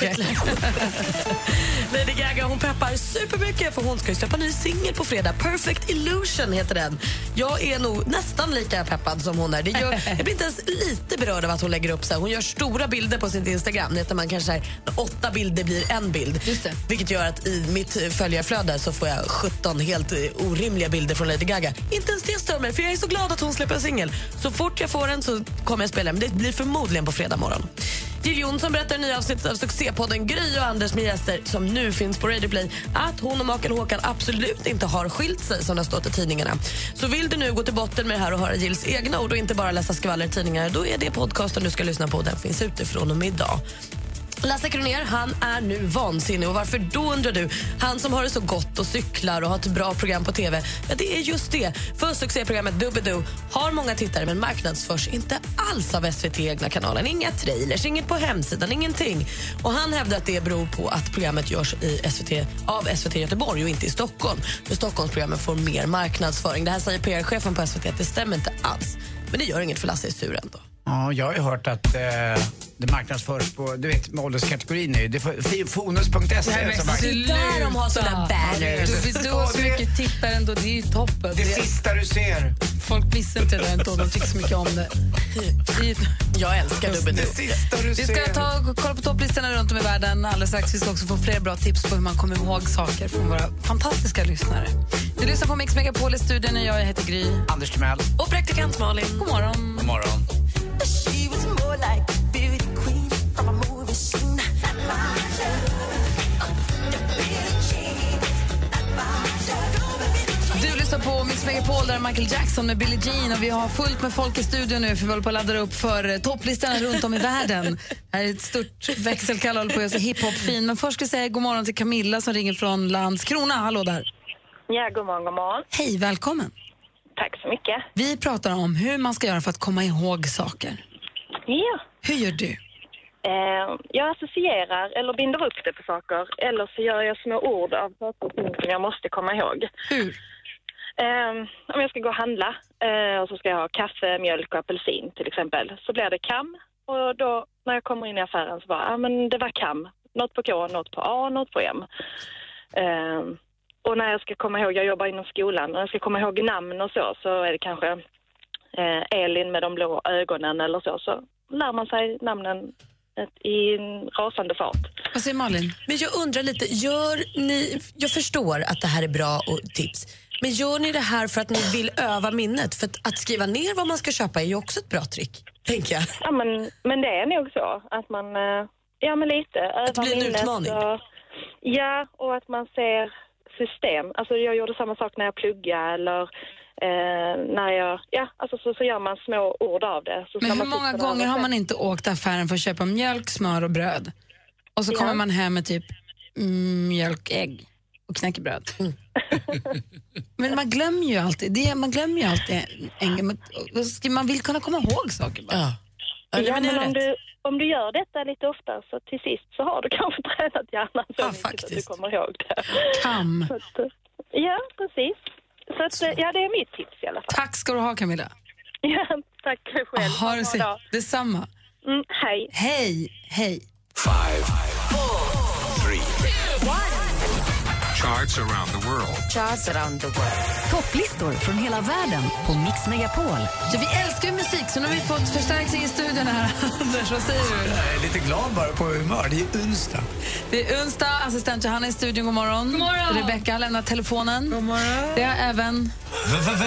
Lady Gaga hon peppar supermycket för hon ska ju släppa ny singel på fredag. Perfect Illusion heter den. Jag är nog nästan lika peppad som hon är. Det gör, jag blir inte ens lite berörd av att hon lägger upp så här. Hon gör stora bilder på sitt Instagram. När man kanske här, åtta bilder blir en bild. Just det. Vilket gör att i mitt följarflöde så får jag 17 helt eh, orimliga bilder från Lady Gaga. Inte ens det stör mig för jag är så glad att hon släpper en singel. Så fort jag får den så kommer jag spela den. Men det blir förmodligen på fredag morgon. Jill Johnson berättar i nya avsnittet av succépodden Gry och Anders med gäster som nu finns på Radio Play att hon och maken Håkan absolut inte har skilt sig som det har stått i tidningarna. Så vill du nu gå till botten med det här och höra Jills egna ord och inte bara läsa skvaller i tidningar då är det podcasten du ska lyssna på. Den finns ute från och med idag. Lasse Kronér han är nu vansinnig. Och varför då undrar du? Han som har det så gott och cyklar och har ett bra program på tv. Ja, det är just det. För succéprogrammet Doobidoo har många tittare men marknadsförs inte alls av SVT egna kanalen. Inga trailers, inget på hemsidan, ingenting. Och han hävdar att det beror på att programmet görs i SVT, av SVT Göteborg och inte i Stockholm. För Stockholmsprogrammen får mer marknadsföring. Det här säger PR-chefen på SVT att det stämmer inte alls. Men det gör inget för Lasse är sur ändå. Ja, jag har ju hört att eh, det marknadsförs på, du vet med ålderskategorin nu. Det är fonus.se Nej, som men marknadsförs. där de har såna banners. Du, du har så mycket tittare ändå, det är ju toppen. Det sista du ser. Folk visste inte det där ändå, de tycker så mycket om det. Jag älskar Doobidoo. Vi ska ta och kolla på topplistorna runt om i världen alldeles strax. Vi ska också få fler bra tips på hur man kommer ihåg saker från våra fantastiska lyssnare. Du lyssnar på Mix Megapol i studion och jag heter Gry. Anders Timell. Och praktikant Malin. God morgon. God morgon. She was more like a beauty queen from a movie scene. Du lyssnar på Mix Megapol där är Michael Jackson med Billie Jean och vi har fullt med folk i studion nu för vi håller på att ladda upp för eh, topplistorna runt om i världen. Det här är ett stort växelkall håller på att göra sig hiphop-fin. Men först ska jag säga god morgon till Camilla som ringer från Landskrona. Hallå där. Ja, god morgon, god morgon. Hej, välkommen. Tack så mycket. Vi pratar om hur man ska göra för att komma ihåg saker. Ja. Hur gör du? Eh, jag associerar eller binder upp det på saker eller så gör jag små ord av saker och ting som jag måste komma ihåg. Hur? Eh, om jag ska gå och handla eh, och så ska jag ha kaffe, mjölk och apelsin till exempel så blir det kam, och då när jag kommer in i affären så bara, ja men det var kam. Något på K, något på A, något på M. Och när jag ska komma ihåg, jag jobbar inom skolan, när jag ska komma ihåg namn och så, så är det kanske eh, Elin med de blå ögonen eller så, så lär man sig namnen i en rasande fart. Vad säger Malin? Men jag undrar lite, gör ni, jag förstår att det här är bra och tips, men gör ni det här för att ni vill öva minnet? För att, att skriva ner vad man ska köpa är ju också ett bra trick, tänker jag. Ja, men, men det är nog så att man, eh, ja men lite, övar det blir en minnet utmaning. Och, ja, och att man ser system. Alltså jag gjorde samma sak när jag pluggade eller eh, när jag, ja alltså så, så gör man små ord av det. Så Men hur många gånger har man inte åkt till affären för att köpa mjölk, smör och bröd? Och så Ja. kommer man hem med typ mm, mjölk, ägg och knäckebröd. Mm. Men man glömmer ju alltid, det, man glömmer ju alltid en, en, man vill kunna komma ihåg saker bara. Ja, nej, men om du, om du gör detta lite ofta så till sist så har du kanske tränat hjärnan så mycket att du kommer ihåg det. Kam. Så att, ja, precis. Så att, eh, ja, det är mitt tips i alla fall. Tack ska du ha Camilla. Ja, tack själv. Ha det bra så, dag. detsamma. Mm, hej. Hej, hej. Five, three, charts around the world. Charts around the world. Topplistor från hela världen på Mix Megapol. Ja, vi älskar ju musik, så nu har vi fått förstärkning i studion här. Anders, vad säger du? Jag är lite glad bara på humör. Det är onsdag. Det är onsdag, assistent Johanna i studion. God morgon. God morgon. Rebecka har lämnat telefonen. God morgon. Det har även...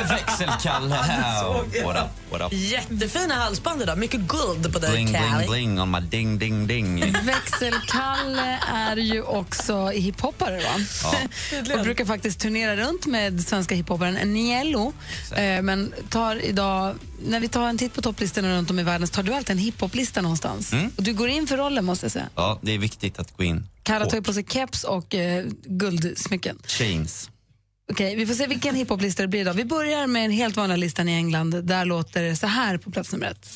Växelkalle här. What up, what up? Jättefina halsband idag, mycket guld på dig Bling, bling, bling on my ding, ding, ding. Växelkalle är ju också hiphoppare, va? Ja. Och brukar faktiskt turnera runt med svenska hiphopparen Niello. Eh, men tar idag, när vi tar en titt på topplistorna runt om i världen så tar du alltid en hiphoplista någonstans. Mm. Och du går in för rollen, måste jag säga. Ja, det är viktigt att gå in. Kara tar ju på sig keps och eh, guldsmycken. Chains. Okej, vi får se vilken hiphoplista det blir idag. Vi börjar med en helt vanlig listan i England. Där låter det så här på plats nummer ett.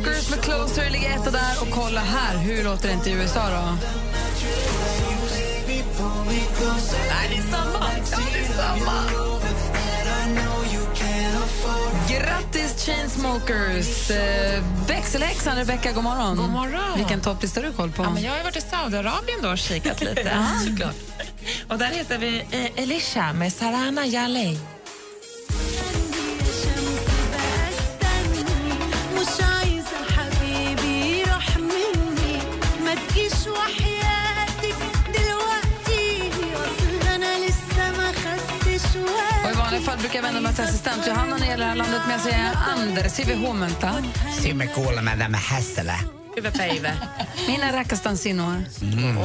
Chainsmokers med Closer ligger etta där. Och kolla här, hur låter det inte i USA då? Nej, det är samma. Ja, det är samma. Grattis Chainsmokers! Eh, växelhäxan Rebecca, god morgon. God morgon. Vilken topplista har du koll på? Ja, men jag har varit i Saudiarabien då och kikat lite. Såklart. Och där heter vi eh, Elisha med Sarana Jaleh. Vanliga fall brukar jag vända mig till assistent Johanna när det gäller det här landet, men jag säger Anders, vi huomenta. Simme kuule med nämä hässelä. Hyvä päivä. Minä rakastan sinua. Mm.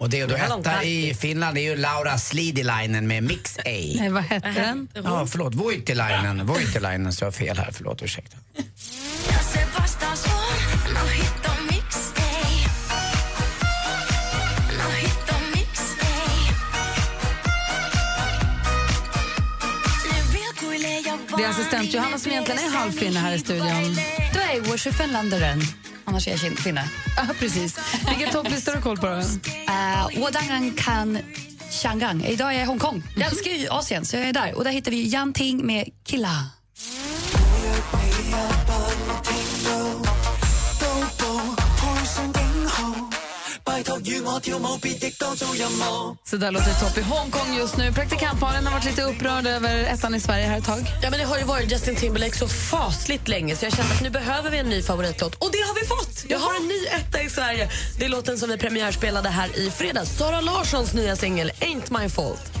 Och det långt etta i Finland är ju Laura Slidilainen med Mix A. Nej, vad hette den? Ja, förlåt. Voitilainen. Voitilainen så jag fel här. Förlåt, ursäkta. Det är assistent Johanna som egentligen är halvfinne här i studion. Du är ju finländaren. Annars är jag finne. Ja, precis. Vilken topplista har du koll på? Uh, Wodangan kan Shangang. Idag är jag i Hongkong. Jag älskar ju Asien, så jag är där. Och där hittar vi Yan Ting med Killa. Så där låter det topp i Hongkong just nu. Praktikantmalen har varit lite upprörd över ettan i Sverige här ett tag. Ja, men det har ju varit Justin Timberlake så fasligt länge så jag kände att nu behöver vi en ny favoritlåt. Och det har vi fått! Jag har en ny etta i Sverige. Det är låten som vi premiärspelade här i fredags. Sara Larssons nya singel Ain't My Fault.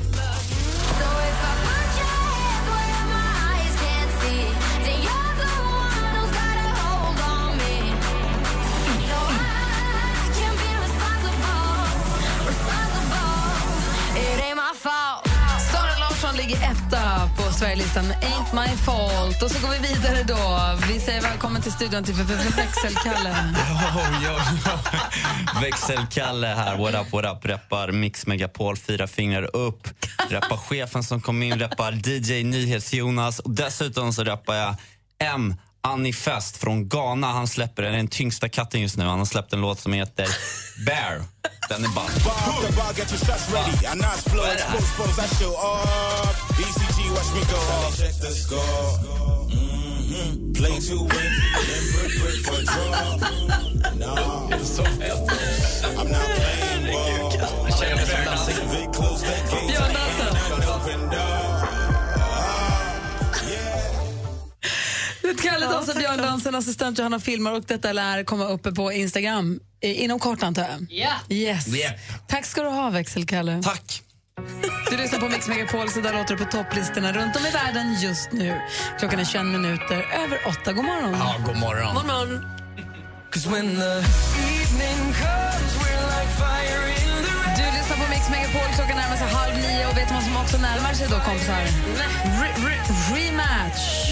Listan Ain't My Fault. Och så går vi vidare då. Vi säger välkommen till studion till Växelkalle. Yo, yo. Växelkalle här, what up, what up. Rappar Mix Megapol, fyra fingrar upp. Rappar chefen som kom in, rappar DJ Nyhets-Jonas och dessutom så rappar jag M. Anifest från Ghana. Han släpper, det är den tyngsta katten just nu. Han har släppt en låt som heter Bear. Den är bara... Bar Kalle dansar björndansen, assistent Johanna filmar och detta lär komma uppe på Instagram inom kort antar jag. Ja. Yes. Tack ska du ha växelkalle. Tack. Du lyssnar på Mix Megapol, så där låter det på topplistorna runt om i världen just nu. Klockan är 21 minuter över åtta. God morgon. Ja, god morgon. God morgon. Du lyssnar på Mix Megapol, klockan närmar sig halv nio och vet du vad som också närmar sig då kompisar? Re- re- rematch.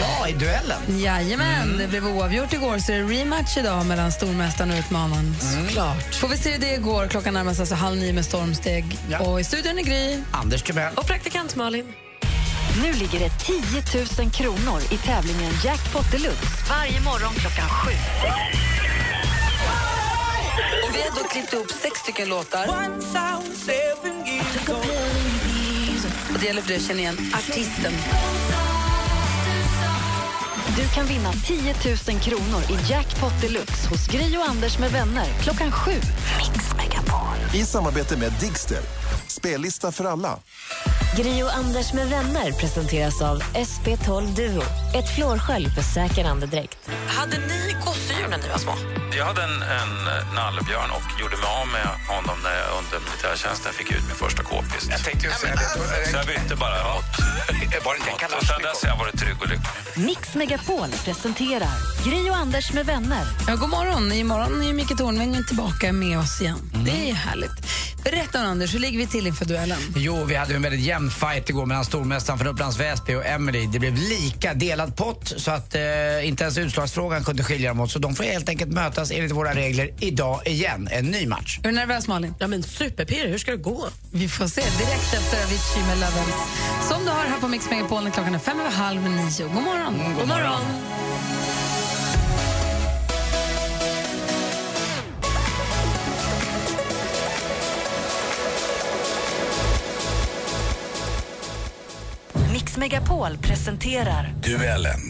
Ja, i duellen. Jajamän, det blev oavgjort igår så det är rematch idag mellan stormästaren och utmanaren. Såklart. Får vi se hur det går. Klockan närmar sig alltså halv nio med stormsteg. Och i studion är Gry. Anders Timell. Och praktikant Malin. Nu ligger det 10 000 kronor i tävlingen Jackpot Deluxe varje morgon klockan sju. Och vi har då klippt ihop sex stycken låtar. Och det gäller för dig att känna igen artisten. Du kan vinna 10 000 kronor i Jackpot Deluxe hos Gry och Anders med vänner klockan sju. Mix Megapol. I samarbete med Digster. Spellista för alla. Gri och Anders med vänner presenteras av SP12 Duo. Ett flårskölj för säker andedräkt. Hade ni gosedjur när ni var små? Jag hade en, en nallebjörn och gjorde mig av med honom när jag under militärtjänsten fick ut min första k-pist. Jag tänkte ju säga det. Så jag bytte bara mot... Var det och sen dess har jag varit trygg och lycklig. Mix Megapol presenterar Gry och Anders med vänner. Ja, god morgon. Imorgon är Micke Tornving tillbaka med oss igen. Det är härligt. Berätta Anders, hur ligger vi till inför duellen? Jo, vi hade en väldigt jämn fight igår mellan stormästaren från Upplands Väsby och Emily. Det blev lika delad pott så att eh, inte ens utslagsfrågan kunde skilja dem åt. Så de får helt enkelt mötas enligt våra regler idag igen. En ny match. Är du nervös Malin? Ja men superpirr, hur ska det gå? Vi får se direkt efter Avicii med Levels. Som du har här på Mix Megapol klockan är fem över halv nio. God morgon. god morgon. Mix Megapol presenterar Duellen.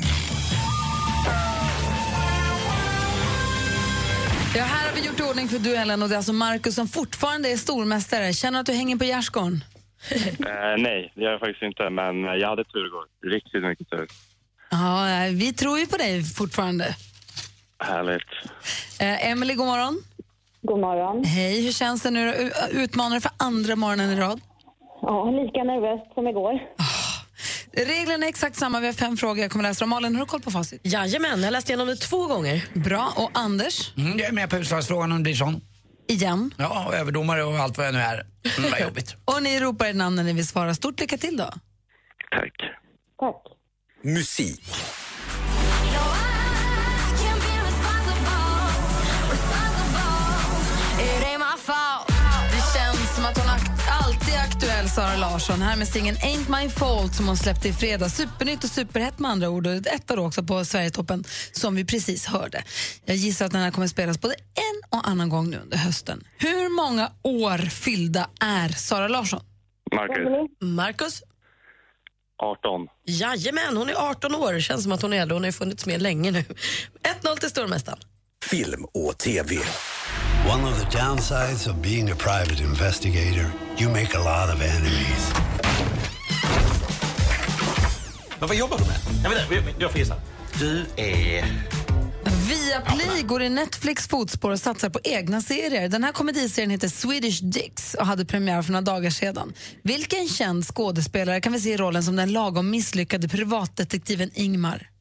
Ja, här har vi gjort ordning för duellen och det är alltså Markus som fortfarande är stormästare. Känner du att du hänger på gärdsgården? Eh, nej, det gör jag faktiskt inte, men jag hade tur igår. Riktigt mycket tur. Ja, eh, vi tror ju på dig fortfarande. Härligt. Eh, Emily, god morgon. God morgon. Hej, hur känns det nu Utmanare för andra morgonen i rad. Ja, lika nervöst som igår. Reglerna är exakt samma. Vi har fem frågor. Jag kommer läsa dem. Malin, har du koll på facit? Jajamän, jag har läst igenom det två gånger. Bra. Och Anders? Mm, jag är med på utslagsfrågan om det blir sån. Igen. Ja, och överdomare och allt vad jag nu är. Mm, vad jobbigt. Och ni ropar er namn när ni vill svara. Stort lycka till då. Tack. Tack. Musik. Sara Larsson. Här med singeln Ain't My Fault som hon släppte i fredags. Supernytt och superhett med andra ord. Och ett då också på Sverigetoppen som vi precis hörde. Jag gissar att den här kommer spelas både en och annan gång nu under hösten. Hur många år fyllda är Sara Larsson? Marcus, Marcus? 18. Jajamän, hon är 18 år. Känns som att hon är äldre. Hon har ju funnits med länge nu. 1-0 till stormästaren. Film och TV. One of the downsides of being a private investigator, you make a lot of enemies. Men vad jobbar du med? Jag, vet, inte, jag får gissa. Du är... Viaplay går i Netflix fotspår och satsar på egna serier. Den här komediserien heter Swedish Dicks och hade premiär för några dagar sedan. Vilken känd skådespelare kan vi se i rollen som den lagom misslyckade privatdetektiven Ingmar?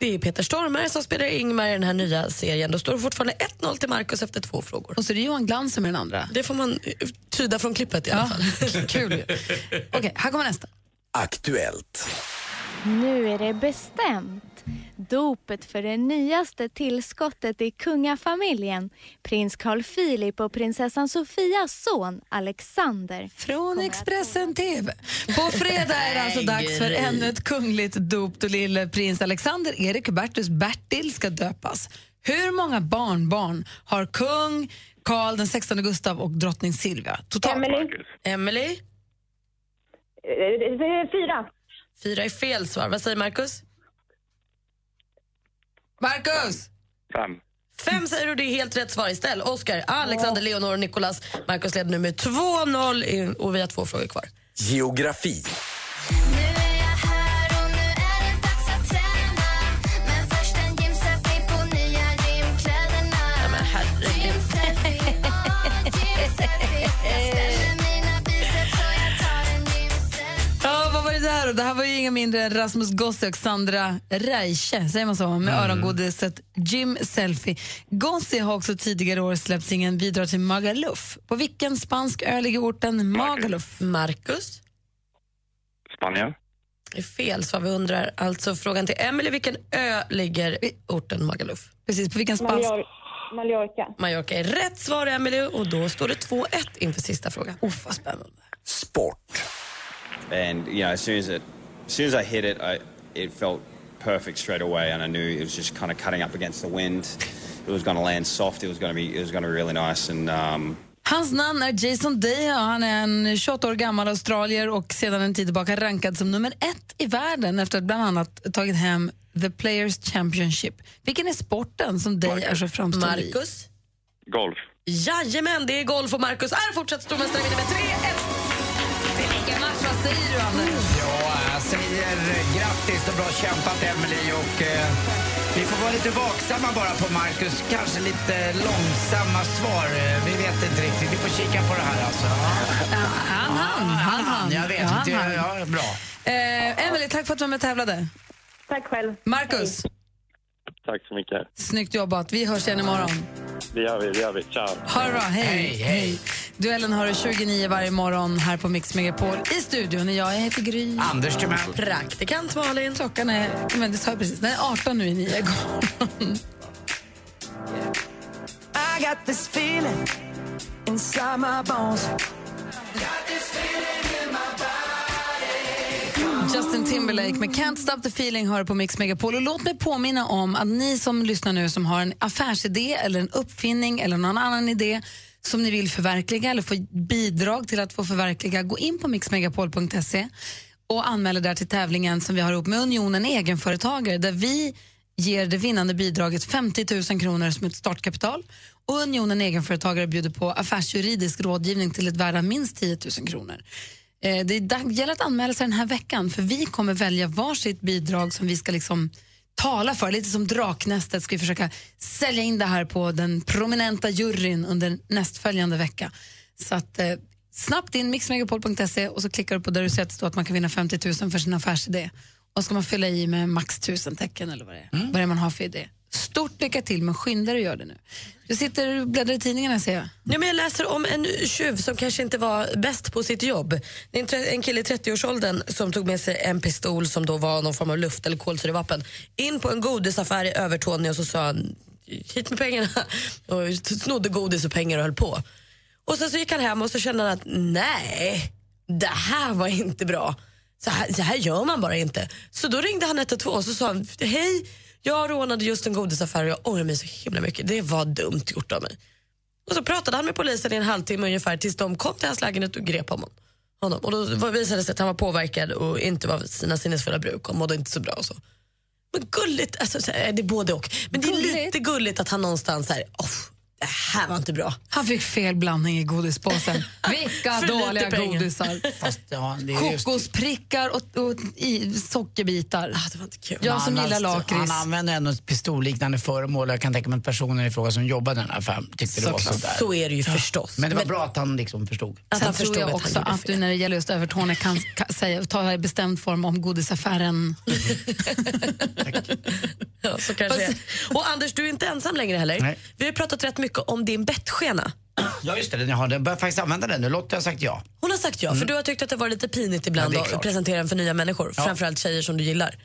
Det är Peter Stormare som spelar Ingmar i den här nya serien. Då står det fortfarande 1-0 till Marcus efter två frågor. Och så är det Johan Glans som är den andra. Det får man eh, tyda från klippet i alla fall. Kul. Okej, här kommer nästa. Aktuellt. Nu är det bestämt. Dopet för det nyaste tillskottet i kungafamiljen, prins Carl Philip och prinsessan Sofias son Alexander. Från Expressen TV. På fredag är det alltså dags för ännu ett kungligt dop då lille prins Alexander Erik Hubertus Bertil ska döpas. Hur många barnbarn har kung Karl den 16 Gustav och drottning Silvia totalt? Emily. Emily? Eh, Fyra. Fyra är fel svar. Vad säger Markus? Marcus! Fem. Fem säger du, det är helt rätt svar. Ställ Oscar, Alexander, Leonor och Nicolas. Markus leder nu med 2-0 i- och vi har två frågor kvar. Geografi. Där då? Det här var ju inga mindre än Rasmus Gossi och Sandra Reiche, säger man så, med örongodiset Jim Selfie. Gossi har också tidigare år släppt singeln Bidrar till Magaluf. På vilken spansk ö ligger orten Magaluf? Marcus? Spanien. Det är fel svar. Vi undrar alltså frågan till Emily. Vilken ö ligger i orten Magaluf? Precis, på vilken spansk... Mallor- Mallorca. Mallorca är rätt svar, Emily. Och då står det 2-1 inför sista frågan. Uff, vad spännande. Sport. And you know, as soon as it, as soon as I hit it, I, it felt perfect straight away, and I knew it was just kind of cutting up against the wind. It was going to land soft. It was going to be, it was going to be really nice, and um, Hans namn är Jason Day och han är en 28 år gammal australier och sedan en tid tillbaka rankad som nummer ett i världen efter att bland annat tagit hem The Players Championship. Vilken är sporten som Day är så framstående i? Marcus? Golf. Jajamän, det är golf och Marcus är fortsatt stormästare med 3-1. Vad säger du Anders? Ja, jag säger eh, grattis och bra kämpat Emily och eh, vi får vara lite vaksamma bara på Marcus. Kanske lite långsamma svar. Eh, Vi vet inte riktigt. Vi får kika på det här alltså. Han hann, han hann. Jag vet Ja, han inte. hann. Ja, bra. Eh, Emily, tack för att du var med och tävlade. Tack själv. Marcus, Tack så mycket. snyggt jobbat. Vi hörs igen imorgon. Det gör vi, det gör vi. Ciao. Ha det bra, hej. hej. Duellen har du 29 varje morgon här på Mix Megapol. I studion är jag, jag heter Gry. Anders Timell. Praktikant Malin. Klockan är, men det sa jag precis, den är 18 nu i 9 I got this feeling inside my bones. Justin Timberlake med Can't Stop the Feeling hör på Mix Megapol. Och låt mig påminna om att ni som lyssnar nu som har en affärsidé eller en uppfinning eller någon annan idé som ni vill förverkliga eller få bidrag till att få förverkliga, gå in på mixmegapol.se och anmäl er där till tävlingen som vi har ihop med Unionen Egenföretagare där vi ger det vinnande bidraget 50 000 kronor som ett startkapital och Unionen Egenföretagare bjuder på affärsjuridisk rådgivning till ett värde av minst 10 000 kronor. Eh, Det gäller att anmäla sig den här veckan för vi kommer välja varsitt bidrag som vi ska liksom tala för. Lite som Draknästet ska vi försöka sälja in det här på den prominenta juryn under nästföljande vecka. Så att, eh, snabbt in mixmegapol.se och så klickar du på där du ser att det står att man kan vinna 50 000 för sin affärsidé. Och ska man fylla i med max 1000 tecken eller vad det är, vad det är man har för idé. Stort lycka till, men skynda dig att göra det nu. Du sitter och bläddrar i tidningarna ser jag. Ja, men jag läser om en tjuv som kanske inte var bäst på sitt jobb. Det är en, en kille i 30-årsåldern som tog med sig en pistol som då var någon form av luft eller kolsyrevapen in på en godisaffär i Övertorneå och så sa han hit med pengarna och snodde godis och pengar och höll på. Och sen så gick han hem och så kände han att nej, det här var inte bra. Så här, så här gör man bara inte. Så då ringde han 112 och så sa han hej, jag rånade just en godisaffär och jag ångrar mig så himla mycket. Det var dumt gjort av mig. Och så pratade han med polisen i en halvtimme ungefär tills de kom till hans lägenhet och grep honom. honom. Och då visade det sig att han var påverkad och inte var sina sinnesfulla bruk och mådde inte så bra. Och så. Men gulligt, alltså, det är både och. Men det är lite gulligt att han någonstans här, "Åh, det här var inte bra. Han fick fel blandning i godispåsen. Vilka dåliga godisar. Ja, det är just- Kokosprickar och, och i, sockerbitar. det var inte kul. Jag som Men gillar han- lakrits. Han använde ändå ett pistolliknande föremål. Jag kan tänka mig att personen i fråga som jobbade i den här affären tyckte det var Såklart. sådär. Så är det ju förstås. Men det var Men- bra att han liksom förstod. Sen tror jag också att du när det gäller just Övertorneå kan, kan säga, tala i bestämd form om godisaffären. Ja, så kanske. Och Anders, du är inte ensam längre heller. Nej. Vi har pratat rätt mycket om din bettskena. Ja just det, den jag har. Jag börjar faktiskt använda den nu. Lotta har sagt ja. Hon har sagt ja, för du har tyckt att det var lite pinigt ibland Ja, att presentera den för nya människor. Ja. Framförallt tjejer som du gillar.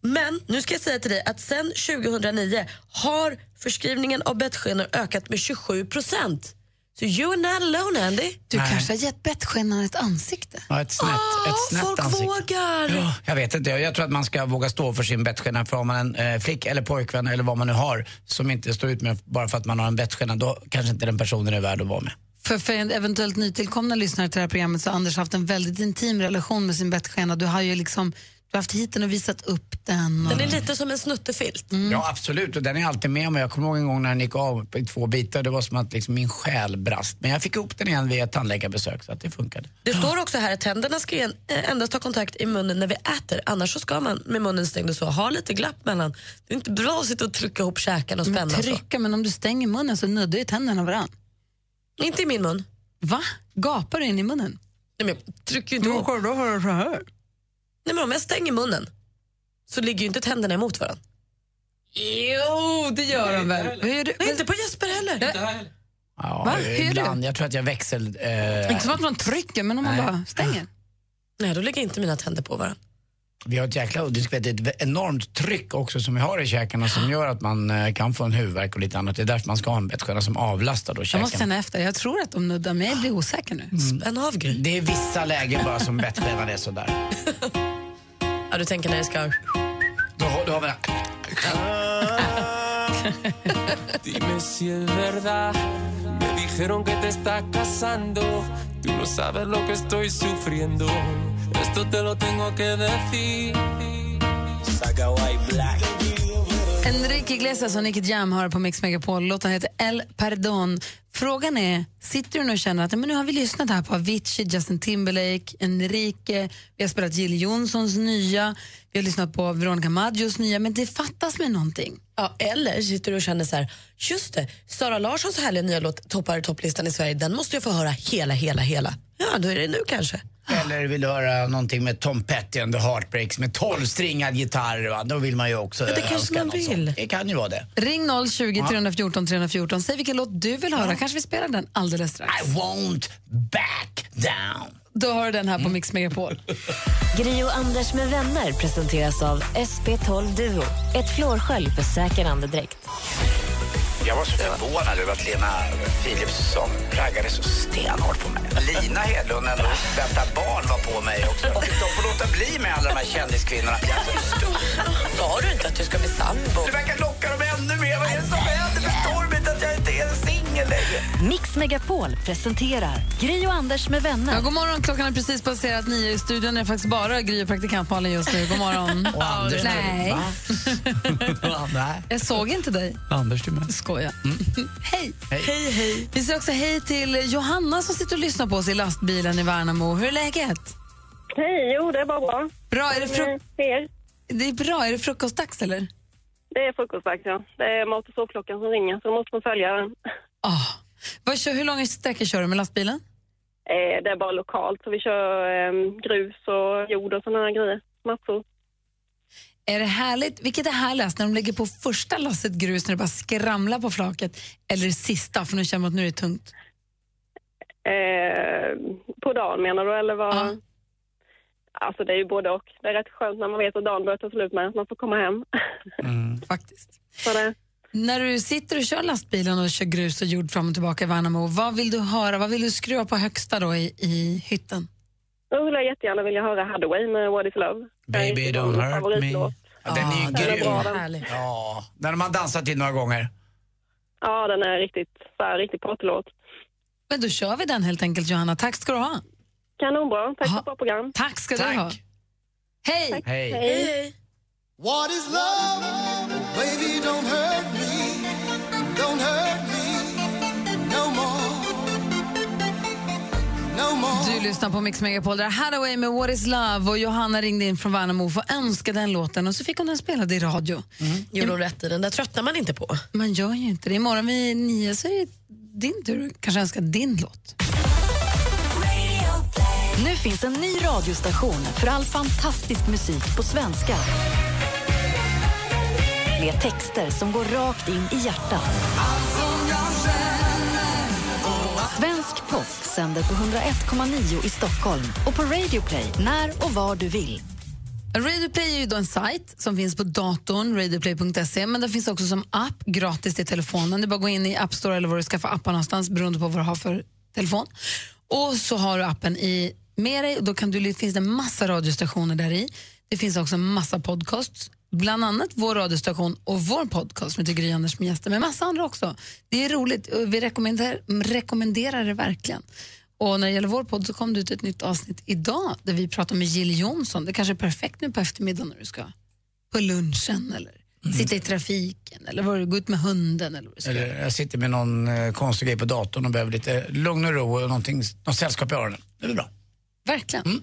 Men nu ska jag säga till dig att sen 2009 har förskrivningen av bettskenor ökat med 27 procent. Så you are not alone, Andy. Du kanske har gett bettskenan ett ansikte? Ja, ett snett, ett snett folk ansikte. vågar. Ja, jag vet inte, jag, jag tror att man ska våga stå för sin bettskena. För har man en eh, flick eller pojkvän eller vad man nu har som inte står ut med bara för att man har en bettskena, då kanske inte den personen är värd att vara med. För, för en eventuellt nytillkomna lyssnare till det här programmet så har Anders haft en väldigt intim relation med sin bettskena. Du har ju liksom du har haft hit den och visat upp den. Och... Den är lite som en snuttefilt. Ja, absolut. Och den är alltid med mig. Jag kommer ihåg en gång när den gick av i två bitar. Det var som att liksom min själ brast. Men jag fick ihop den igen vid ett tandläkarbesök, så att det funkade. Det står också här att tänderna ska en- eh, endast ha kontakt i munnen när vi äter. Annars så ska man med munnen stängd och så ha lite glapp mellan. Det är inte bra att sitta och trycka ihop käkarna och Men spänna så. trycka, men om du stänger munnen så nuddar ju tänderna varann. Inte i min mun. Va? Gapar du in i munnen? Nej, men jag trycker ju inte ihop. Då har du så här. Nej, men om jag stänger munnen så ligger ju inte tänderna emot varandra. Jo, det gör de väl? Hur gör du? Nej, inte på Jesper heller. Ja, Va? Hur är det? ibland. Jag tror att jag växel... Eh, Inte som att man trycker, men om man Nej. bara stänger. Nej, då ligger inte mina tänder på varandra. vi har ett jäkla det är ett enormt tryck också som vi har i käkarna som gör att man eh, kan få en huvudvärk och lite annat. Det är därför man ska ha en bettskena som avlastar då Jag käken. måste känna efter. Jag tror att de nuddar mig. Jag blir osäker nu. Spänn av Gry. Det är vissa lägen bara som bettskenan är sådär. Ja, du tänker när det ska... Då, då har vi Dime si es verdad. Me dijeron que te estás casando. Tú no sabes lo que estoy sufriendo. Esto te lo tengo que decir. Saga White Black. Enrique Iglesias och Nicky Jam har på Mix Megapol. Låten heter El Perdon. Frågan är, sitter du nu och känner att men nu har vi lyssnat här på Avicii, Justin Timberlake, Enrique, vi har spelat Jill Johnsons nya, vi har lyssnat på Veronica Maggios nya, men det fattas med någonting. Ja, eller sitter du och känner så här, just det, Sara Larssons härliga nya låt toppar topplistan i Sverige, den måste jag få höra hela, hela, hela. Ja, då är det nu kanske. Eller vill du höra någonting med Tom Petty and the Heartbreaks med tolvstringad gitarr? Va? Då vill man ju också Ja, det kanske man något vill. sånt. Det kan ju vara det. Ring 020 314 314. Säg vilken låt du vill höra. Kanske vi spelar den alldeles strax. I won't back down. Då har du den här på Mix Megapol. Gri och Anders med vänner presenteras av SP12 Duo. Ett flårskölj för säker andedräkt. Jag var så förvånad över att Lena Philipsson raggade så stenhårt på mig. Lina Hedlund ändå väntar barn var på mig också. De får låta bli med alla de här kändiskvinnorna. Sa du inte att du ska bli sambo? Du verkar locka dem ännu mer. Vad är det som händer? Är singel längre? Mix Megapol presenterar Gri och Anders med vänner. Ja, god morgon, klockan är precis passerat nio. I studion är faktiskt bara Gry och praktikant Malin just nu. God morgon. Och Anders, Nej? Nej. jag såg inte dig. Anders, du med. Skoja. hej. Hej, hej. Vi säger också hej till Johanna som sitter och lyssnar på oss i lastbilen i Värnamo. Hur är läget? Hej, jo det är bara bra. Bra, är det, fru- Er? det är bra. Är det frukostdags eller? Det är frukostdags, ja. Det är mat och sovklockan som ringer, så då måste man följa den. Ah. Vad kör, hur långa sträckor kör du med lastbilen? Eh, Det är bara lokalt, så vi kör eh, grus och jord och här grejer. Massor. Är det härligt? Vilket är härligast? När de lägger på första lasset grus när det bara skramlar på flaket eller det sista för nu känner man att nu är det tungt? Eh, på dagen menar du, eller vad? Alltså det är ju både och. Det är rätt skönt när man vet att dagen börjar ta slut med att man får komma hem. Faktiskt. Så det, När du sitter och kör lastbilen och kör grus och jord fram och tillbaka i Värnamo, vad vill du höra? Vad vill du skruva på högsta då i, i hytten? då skulle jag jättegärna vilja höra Hathaway med What is love. Är Baby don't hurt me. Ja, den är ju den är bra, grym. den. Ja, den har man dansat till några gånger. Ja, den är riktigt, så här, riktigt partylåt. Men då kör vi den helt enkelt Johanna. Tack ska du ha. Kanonbra. Tack för ett bra program. Tack ska du ha. Hej! Hej. Hej. What is love? Baby, don't hurt me. Du lyssnar på Mix Megapol. Där är Hathaway med What is love och Johanna ringde in från Värnamo för att önska den låten och så fick hon den spelad i radio. Gjorde hon rätt i den? Där tröttnar man inte på. Man gör ju inte det. Imorgon vid nio så är det din tur kanske önska din låt. Nu finns en ny radiostation för all fantastisk musik på svenska. Med texter som går rakt in i hjärtat. Svensk pop sänder på 101,9 i Stockholm och på Radio Play när och var du vill. Radio Play är ju då en sajt som finns på datorn, radioplay.se, men den finns också som app gratis till telefonen. Det är bara att gå in i App Store eller var du skaffar appen någonstans beroende på vad du har för telefon. Och så har du appen i, med dig och då kan du, finns det en massa radiostationer där i. Det finns också en massa podcasts, bland annat vår radiostation och vår podcast som heter Gry Anders med gäster, men massa andra också. Det är roligt och vi rekommenderar, rekommenderar det verkligen. Och när det gäller vår podd så kom det ut ett nytt avsnitt idag där vi pratar med Jill Johnson. Det kanske är perfekt nu på eftermiddagen när du ska på lunchen eller sitta i trafiken eller var du gå ut med hunden. Eller vad. Eller jag sitter med någon eh, konstig grej på datorn och behöver lite lugn och ro och något sällskap i öronen. Det är bra. Verkligen.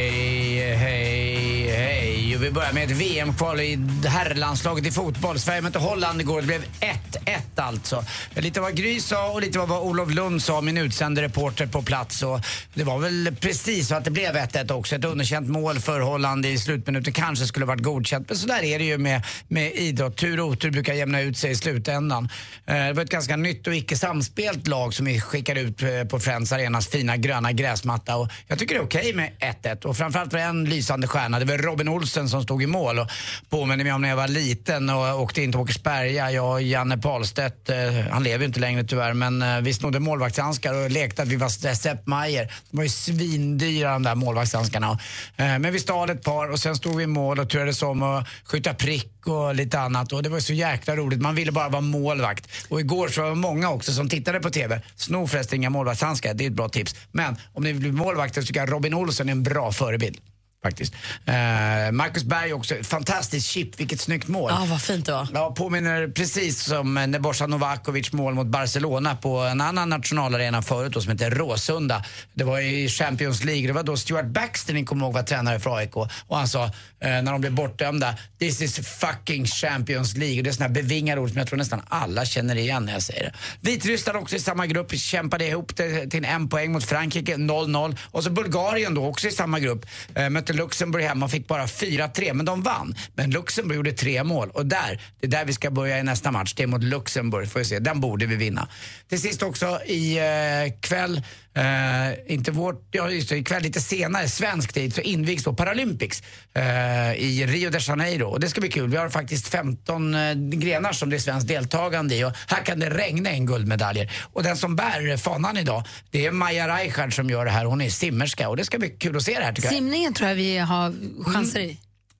vi börjar med ett VM-kval i herrlandslaget i fotboll. Sverige mötte Holland igår. Det blev 1-1 alltså. Lite vad Gry sa och lite vad Olof Lund sa, min utsände reporter på plats. Och det var väl precis så att det blev 1-1 också. Ett underkänt mål för Holland i slutminuten kanske skulle varit godkänt. Men så där är det ju med, med idrott. Tur och otur brukar jämna ut sig i slutändan. Eh, det var ett ganska nytt och icke samspelt lag som vi skickade ut eh, på Friends Arenas fina gröna gräsmatta. Och jag tycker det är okej med 1-1. Och framförallt för en lysande stjärna. Det var Robin Olsen som stod i mål. Och påminner mig om när jag var liten och åkte in till Åkersberga. Jag och Janne Pahlstedt, eh, han lever ju inte längre tyvärr, men eh, vi snodde målvaktshandskar och lekte att vi var Sepp Maier. De var ju svindyra de där målvaktshandskarna. Eh, Men vi stal ett par och sen stod vi i mål och turades om att skjuta prick och lite annat. Och det var så jäkla roligt. Man ville bara vara målvakt. Och igår så var det många också som tittade på TV. Sno förresten inga målvaktshandskar, det är ett bra tips. Men om ni vill bli målvakter så tycker jag Robin Olsson är en bra förebild. Faktiskt. Eh, Marcus Berg också, fantastiskt chip, vilket snyggt mål. Ja, vad fint det var. Ja, påminner precis som eh, Nebojsa Novakovic mål mot Barcelona på en annan nationalarena förut då, som heter Råsunda. Det var i Champions League. Det var då Stuart Baxter, ni kommer ihåg, var tränare för AIK. Och han sa, eh, när de blev bortdömda, this is fucking Champions League. Och det är sådana bevingade ord som jag tror nästan alla känner igen när jag säger det. Vitryssland också i samma grupp, kämpade ihop det till en poäng mot Frankrike, 0-0. Och så Bulgarien då också i samma grupp. Eh, mötte Luxemburg hemma och fick bara 4-3, men de vann. Men Luxemburg gjorde tre mål och där, det är där vi ska börja i nästa match. Det är mot Luxemburg, får vi se. Den borde vi vinna. Till sist också i eh, kväll, eh, inte vårt, ja just det, ikväll lite senare, svensk tid, så invigs då Paralympics eh, i Rio de Janeiro. Och det ska bli kul. Vi har faktiskt 15 eh, grenar som det är svenskt deltagande i och här kan det regna in guldmedaljer. Och den som bär fanan idag, det är Maja Reichard som gör det här. Hon är simmerska och det ska bli kul att se det här tycker jag. Simningen tror jag vi har chanser i.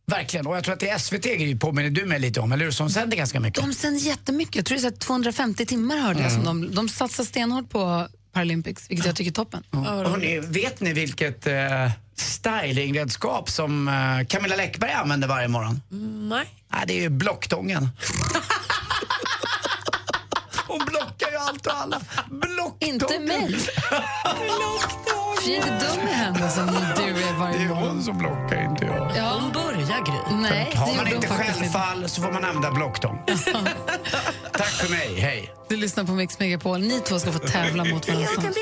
Verkligen, och jag tror att det är SVT Gry påminner du mig lite om, eller hur? Som sänder ganska mycket. De sänder jättemycket. Jag tror det är så här 250 timmar hörde jag Mm. som de, de satsar stenhårt på Paralympics, vilket jag tycker är toppen. Hörrni, vet ni vilket eh, stylingredskap som eh, Camilla Läckberg använder varje morgon? nej. Nej, det är ju blocktången. Hon blockar ju allt och alla. Blocktången! Inte mig. Vi är dum i henne som du är varje Det är morgon. hon som blockar, inte jag. Ja. Hon börjar Gry. Nej, Har man inte. självfall så får man använda blocktång. Tack för mig, hej. Du lyssnar på Mix Megapol. Ni två ska få tävla mot varandra. snart.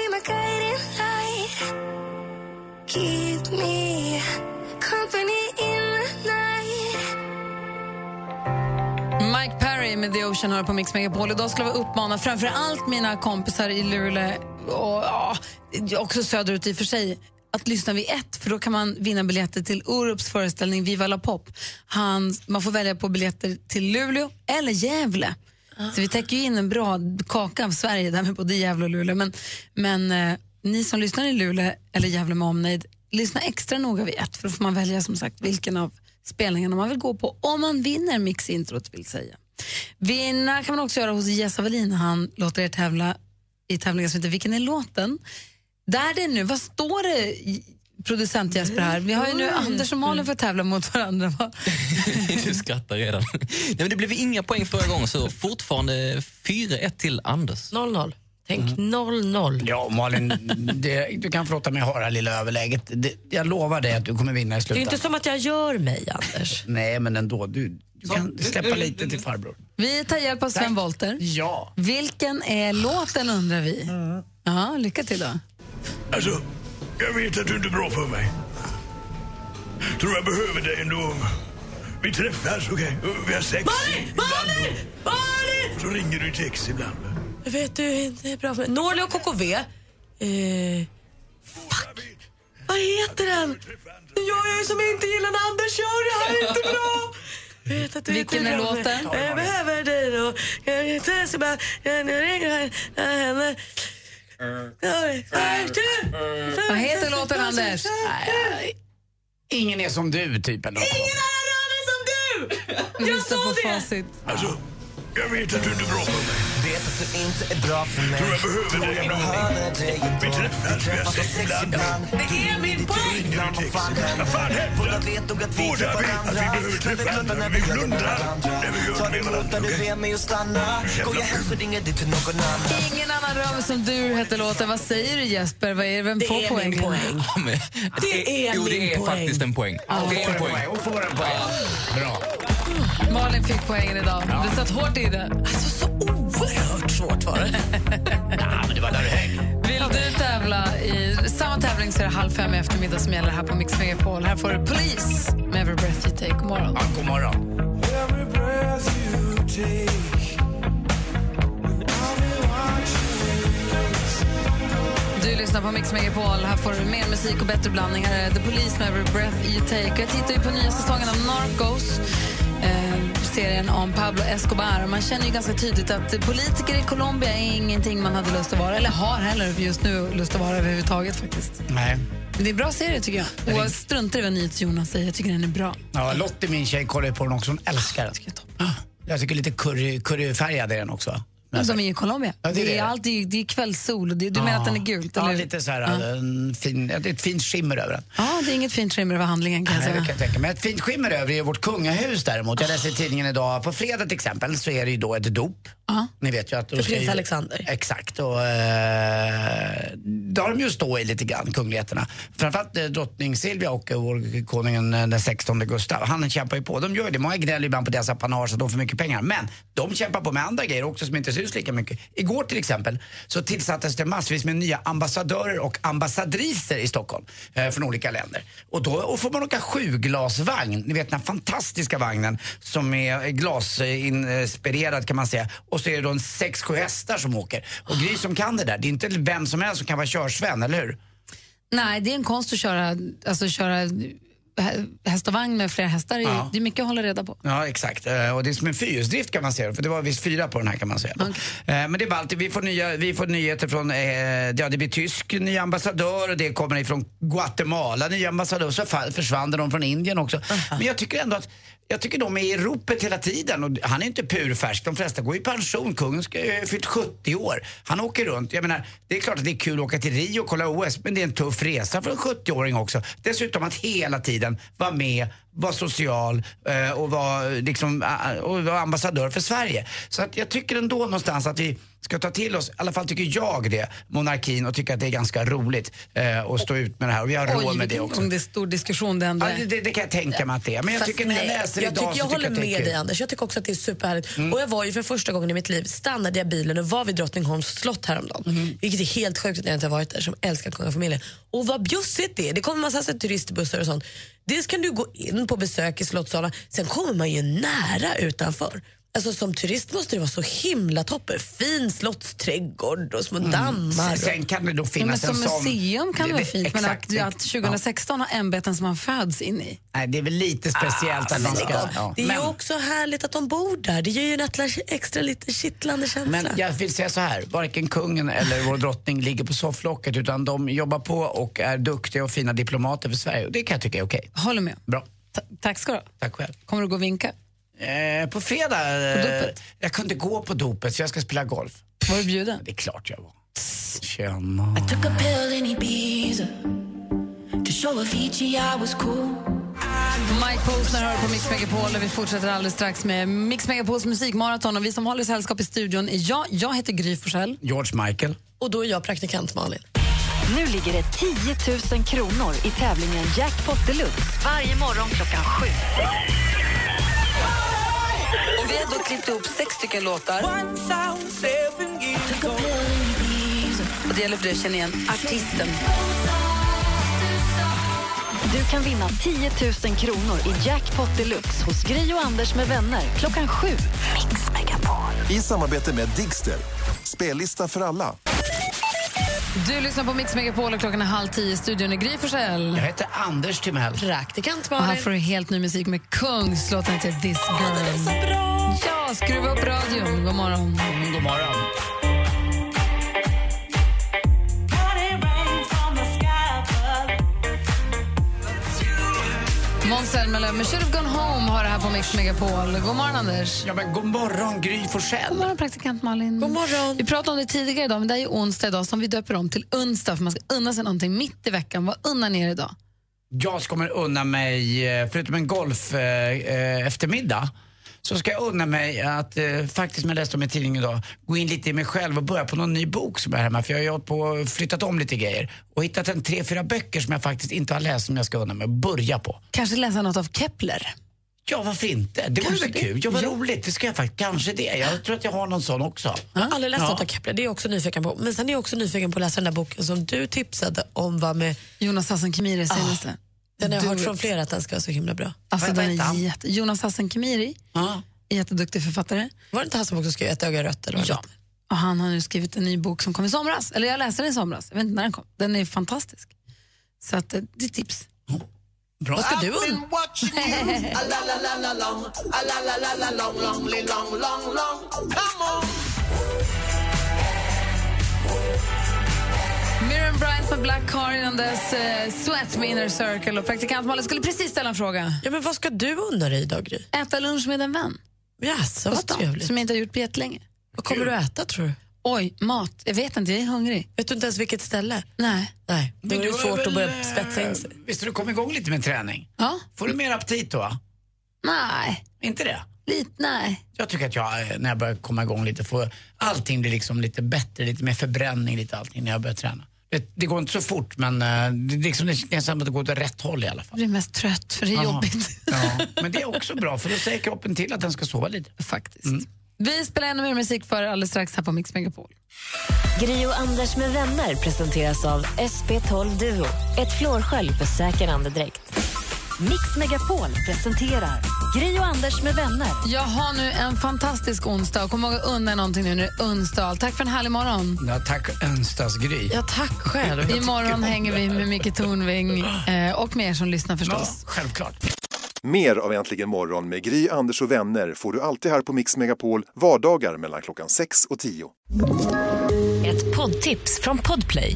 Keep me company in the night. Mike Perry med The Ocean hör på Mix Megapol. Idag skulle jag uppmana framför allt mina kompisar i Luleå och ja, också söderut i och för sig att lyssna vid ett, för då kan man vinna biljetter till Orups föreställning Viva la pop. Han, man får välja på biljetter till Luleå eller Gävle. Så vi täcker in en bra kaka av Sverige där med både Gävle och Luleå. Men, men eh, ni som lyssnar i Luleå eller Gävle med omnejd, lyssna extra noga vid ett, för då får man välja som sagt vilken av spelningarna man vill gå på om man vinner Mixintrot. vill säga. Vinna kan man också göra hos Jess Wallin. Han låter er tävla i tävlingen som heter Vilken är låten? Där det nu, vad står det producent Jesper här? Vi har ju nu Anders och Malin för att tävla mot varandra. Va? du skrattar redan. Nej, men det blev inga poäng förra gången, så fortfarande 4-1 till Anders. 0-0. Tänk 0-0. Ja, Malin, det, du kan förlåta mig ha det här lilla överläget. Det, jag lovar dig att du kommer vinna i Det är inte som att jag gör mig, Anders. Nej, men ändå. Du, du kan släppa lite till farbror. Vi tar hjälp av Sven Wollter. Ja. Vilken är låten undrar vi? Ja, lycka till då. Alltså, jag vet att du inte är bra för mig. Tror jag behöver dig ändå. Vi träffas, okej? Vi har sex. Malin! Malin! Och så ringer du ex ibland? Jag vet du, inte är bra för mig. Norli och KKV. Eh, fuck. Vad heter den? Jag är ju som inte gillar när Anders kör, det här är inte bra. Jag vet att du Vilken är låten? Jag behöver dig då. Jag är inte så bara... Jag ringer här. Jag henne. Vad heter låten, Anders? Ingen är som du, typen. Ingen är som du! Jag Lyssna på facit. Alltså, jag vet att du inte bra för mig. Du inte är bra för mig. Tror jag behöver dig en aning. Vi träffas, har sex ibland. Det är min poäng! Du? Vad fan händer? Båda vet att vi behöver träffas när vi blundar. När vi gör med varandra, okej? mig att stanna. Går jag hem så ringer du till någon annan. Ingen annan rör som du heter låten. Vad säger du Jesper? Vad är, vem Det får är poäng? min poäng. Men, Det är jo, min det är poäng. faktiskt en poäng. Ja, det är en poäng. Hon får en poäng. Bra. Malin fick poängen idag. Du satt hårt i det. Alltså så oerhört svårt var det. Ja, men det var där du häng. Vill du tävla i samma tävling så är det halv fem i eftermiddag som gäller här på Mix Megapol. Här får du Police med Every Breath You Take. God morgon. Ja, god morgon. Du lyssnar på Mix Megapol. Här får du mer musik och bättre blandningar. Här är The Police med Every Breath You Take. Jag tittar ju på nya säsongen av Narcos. Eh, serien om Pablo Escobar. Man känner ju ganska tydligt att politiker i Colombia är ingenting man hade lust att vara, eller har heller just nu lust att vara överhuvudtaget faktiskt. Nej. Men det är en bra serie tycker jag. Och jag struntar i vad NyhetsJonas säger, jag tycker den är bra. Ja, Lottie, min tjej, kollar på den också. Hon älskar den. Jag tycker lite curry, curryfärgad är den också. Men de är ju i Colombia. Ja, det är det, är alltid, det är kvällssol. du menar att den är gult? Ja, eller? lite så här, Ja. fin, ja, ett fint skimmer över den. Ja, det är inget fint skimmer över handlingen kan jag Nej, det säga. kan jag tänka mig. Ett fint skimmer över är vårt kungahus däremot. Jag läste i tidningen idag, på fredag till exempel, så är det ju då ett dop. Ni vet ju att... För prins ju- Alexander. Exakt. Och, eh, det har de ju stå i lite grann, kungligheterna. Framförallt eh, drottning Silvia och eh, vår konungen eh, den 16 Gustav. Han kämpar ju på. De gör det. Många gnäller ibland på deras apanage att de får mycket pengar. Men de kämpar på med andra grejer också som inte syns lika mycket. Igår till exempel så tillsattes det massvis med nya ambassadörer och ambassadriser i Stockholm eh, från olika länder. Och då och får man åka sjuglasvagn, ni vet den här fantastiska vagnen som är glasinspirerad kan man säga. Och så är det då en sex, sju hästar som åker. Och Gry som kan det där, det är inte vem som helst som kan vara körsven, eller hur? Nej, det är en konst att köra, alltså, köra hä- häst och vagn med flera hästar. Ja. Det är mycket att hålla reda på. Ja, exakt. Eh, Och det är som en fyrhjulsdrift kan man säga, för det var visst fyra på den här kan man säga. Eh, Men det är ballt. Vi får, nya, vi får nyheter från, eh, ja det blir tysk ny ambassadör och det kommer ifrån Guatemala, ny ambassadör. Så försvann de från Indien också. Men jag tycker ändå att jag tycker de är i ropet hela tiden och han är inte purfärsk. De flesta går i pension. Kungen ska ju ha fyllt 70 år. Han åker runt. Jag menar, det är klart att det är kul att åka till Rio och kolla OS, men det är en tuff resa för en 70-åring också. Dessutom att hela tiden vara med, vara social eh, och vara liksom, och vara ambassadör för Sverige. Så att jag tycker ändå någonstans att vi ska ta till oss, i alla fall tycker jag det, monarkin och tycker att det är ganska roligt eh, att stå ut med det här och vi har råd med det också. gång det är stor diskussion det ändå Ja, det, det, det kan jag tänka mig att det är. Men jag Fast tycker när jag läser jag, idag tycker, jag tycker håller jag med. Mm. dig Anders. Jag tycker också att det är superhärligt. Och jag var ju för första gången i mitt liv, stannade jag bilen och var vid Drottningholms slott häromdagen. Mm. Vilket är helt sjukt att jag inte har varit där som älskar kungafamiljen. Och vad bjussigt det är. Det kommer massa så turistbussar och sånt. Dels kan du gå in på besök i slottssalen, sen kommer man ju nära utanför. Alltså som turist måste det vara så himla toppen. Fin slottsträdgård och små dammar. Mm. Sen, sen kan det då Ja, men finnas som en sån... museum kan det vara fint, men att, att 2016 har ämbeten som man föds in i. Nej, det är väl lite speciellt att man ska... Ja. Det är Men- ju också härligt att de bor där. Det ger ju en extra lite kittlande känsla. Men jag vill säga så här, varken kungen eller vår drottning ligger på sofflocket utan de jobbar på och är duktiga och fina diplomater för Sverige. Det kan jag tycka är okej. Håller med. Bra. Tack ska du ha. Tack själv. Kommer du gå och vinka? Eh, på fredag... På Eh, dopet? jag kunde gå på dopet så jag ska spela golf. Var du bjuden? Det är klart jag var. Tjena. Took a pill in Ibiza to show Avicii I was cool. Mike Posner hör på Mix Megapol och vi fortsätter alldeles strax med Mix Megapols musikmaraton. Och vi som håller sällskap i studion är jag, jag heter Gry Forssell. George Michael. Och då är jag praktikant Malin. Nu ligger det 10 000 kronor i tävlingen Jackpot Deluxe varje morgon klockan sju. Och vi har då klippt ihop sex stycken låtar. Och det gäller för dig att känna igen artisten. Du kan vinna 10 000 kronor i Jackpot Deluxe hos Gri och Anders med vänner klockan sju. Mix Megapol. I samarbete med Digster. Spellista för alla. Du lyssnar på Mix Megapol och klockan är halv tio. Studion är Gry Forssell. Jag heter Anders Timell. Praktikant Och här Malin. får du helt ny musik med Kungs. Låten heter This Girl. Ja, skruva upp radion. God morgon. Mm, god morgon. Måns Zelmerlöw med Should have gone home har det här på Mix Megapol. God morgon, Anders. Ja, men god morgon, Gry Forssell. God morgon, praktikant Malin. God morgon. Vi pratade om det tidigare idag, men det är ju onsdag idag som vi döper om till onsdag för man ska unna sig någonting mitt i veckan. Vad unnar ni er idag? Jag ska kommer unna mig, eh, förutom en golf eh, eh, eftermiddag, så ska jag unna mig att, eh, faktiskt som jag läste om i tidningen idag, gå in lite i mig själv och börja på någon ny bok som är hemma. För jag har ju på flyttat om lite grejer och hittat en tre, fyra böcker som jag faktiskt inte har läst som jag ska unna mig att börja på. Kanske läsa något av Kepler? Ja, varför inte? Det vore väl det. kul? Ja, vad Ja. roligt. Det ska jag faktiskt. Kanske det. Jag tror att jag har någon sån också. Jag har aldrig läst Ja. något av Kepler, det är jag också nyfiken på. Men sen är jag också nyfiken på att läsa den där boken som du tipsade om. Var med... Jonas Hassan Khemiri senaste. Den har jag hört från flera att den ska vara så himla bra. Alltså, den är jätte... Jonas Hassan Khemiri, jätteduktig författare. Var det inte han som också skrev Ett öga rött? Eller Ja. Och han har nu skrivit en ny bok som kom i somras. Eller jag läste den i somras. Jag vet inte när den kom. Den är fantastisk. Så att, eh, det är tips. Bra. Vad ska du unna? Miriam Bryant med Black Car innan dess eh, Sweat med Inner Circle. Och praktikant Malin skulle precis ställa en fråga. Ja, men vad ska du unna dig idag, Gry? Äta lunch med en vän. Jaså, vad trevligt. Som jag inte har gjort på jättelänge. Vad kommer du äta, tror du? Oj, mat. Jag vet inte, jag är hungrig. Vet du inte ens vilket ställe? Nej. Nej, då är det svårt att väl, börja eh, spetsa in sig. Visst har du kommit igång lite med träning? Ja. Får du mer aptit då? Nej. Inte det? Lite, nej. Jag tycker att jag, eh, när jag börjar komma igång lite, får allting blir liksom lite bättre, lite mer förbränning, lite allting när jag börjar träna. Det, det går inte så fort men eh, det, är liksom, det känns som att det går åt rätt håll i alla fall. Jag blir mest trött för det är Aha. jobbigt. Ja, men det är också bra för då säger kroppen till att den ska sova lite. Faktiskt. Vi spelar ännu mer musik för alldeles strax här på Mix Megapol. Gri och Anders med vänner presenteras av SP12 Duo. Ett flårskölj för säker andedräkt. Mix Megapol presenterar Gri och Anders med vänner. Jag har nu en fantastisk onsdag och kom ihåg att unna någonting nu när det är onsdag. Tack för en härlig morgon. Ja, tack önsdagsgry. Ja, tack själv. Imorgon hänger vi med Micke Tornving eh, och med er som lyssnar förstås. självklart. Mer av Äntligen morgon med Gry, Anders och vänner får du alltid här på Mix Megapol vardagar mellan klockan 6 och 10. Ett poddtips från Podplay.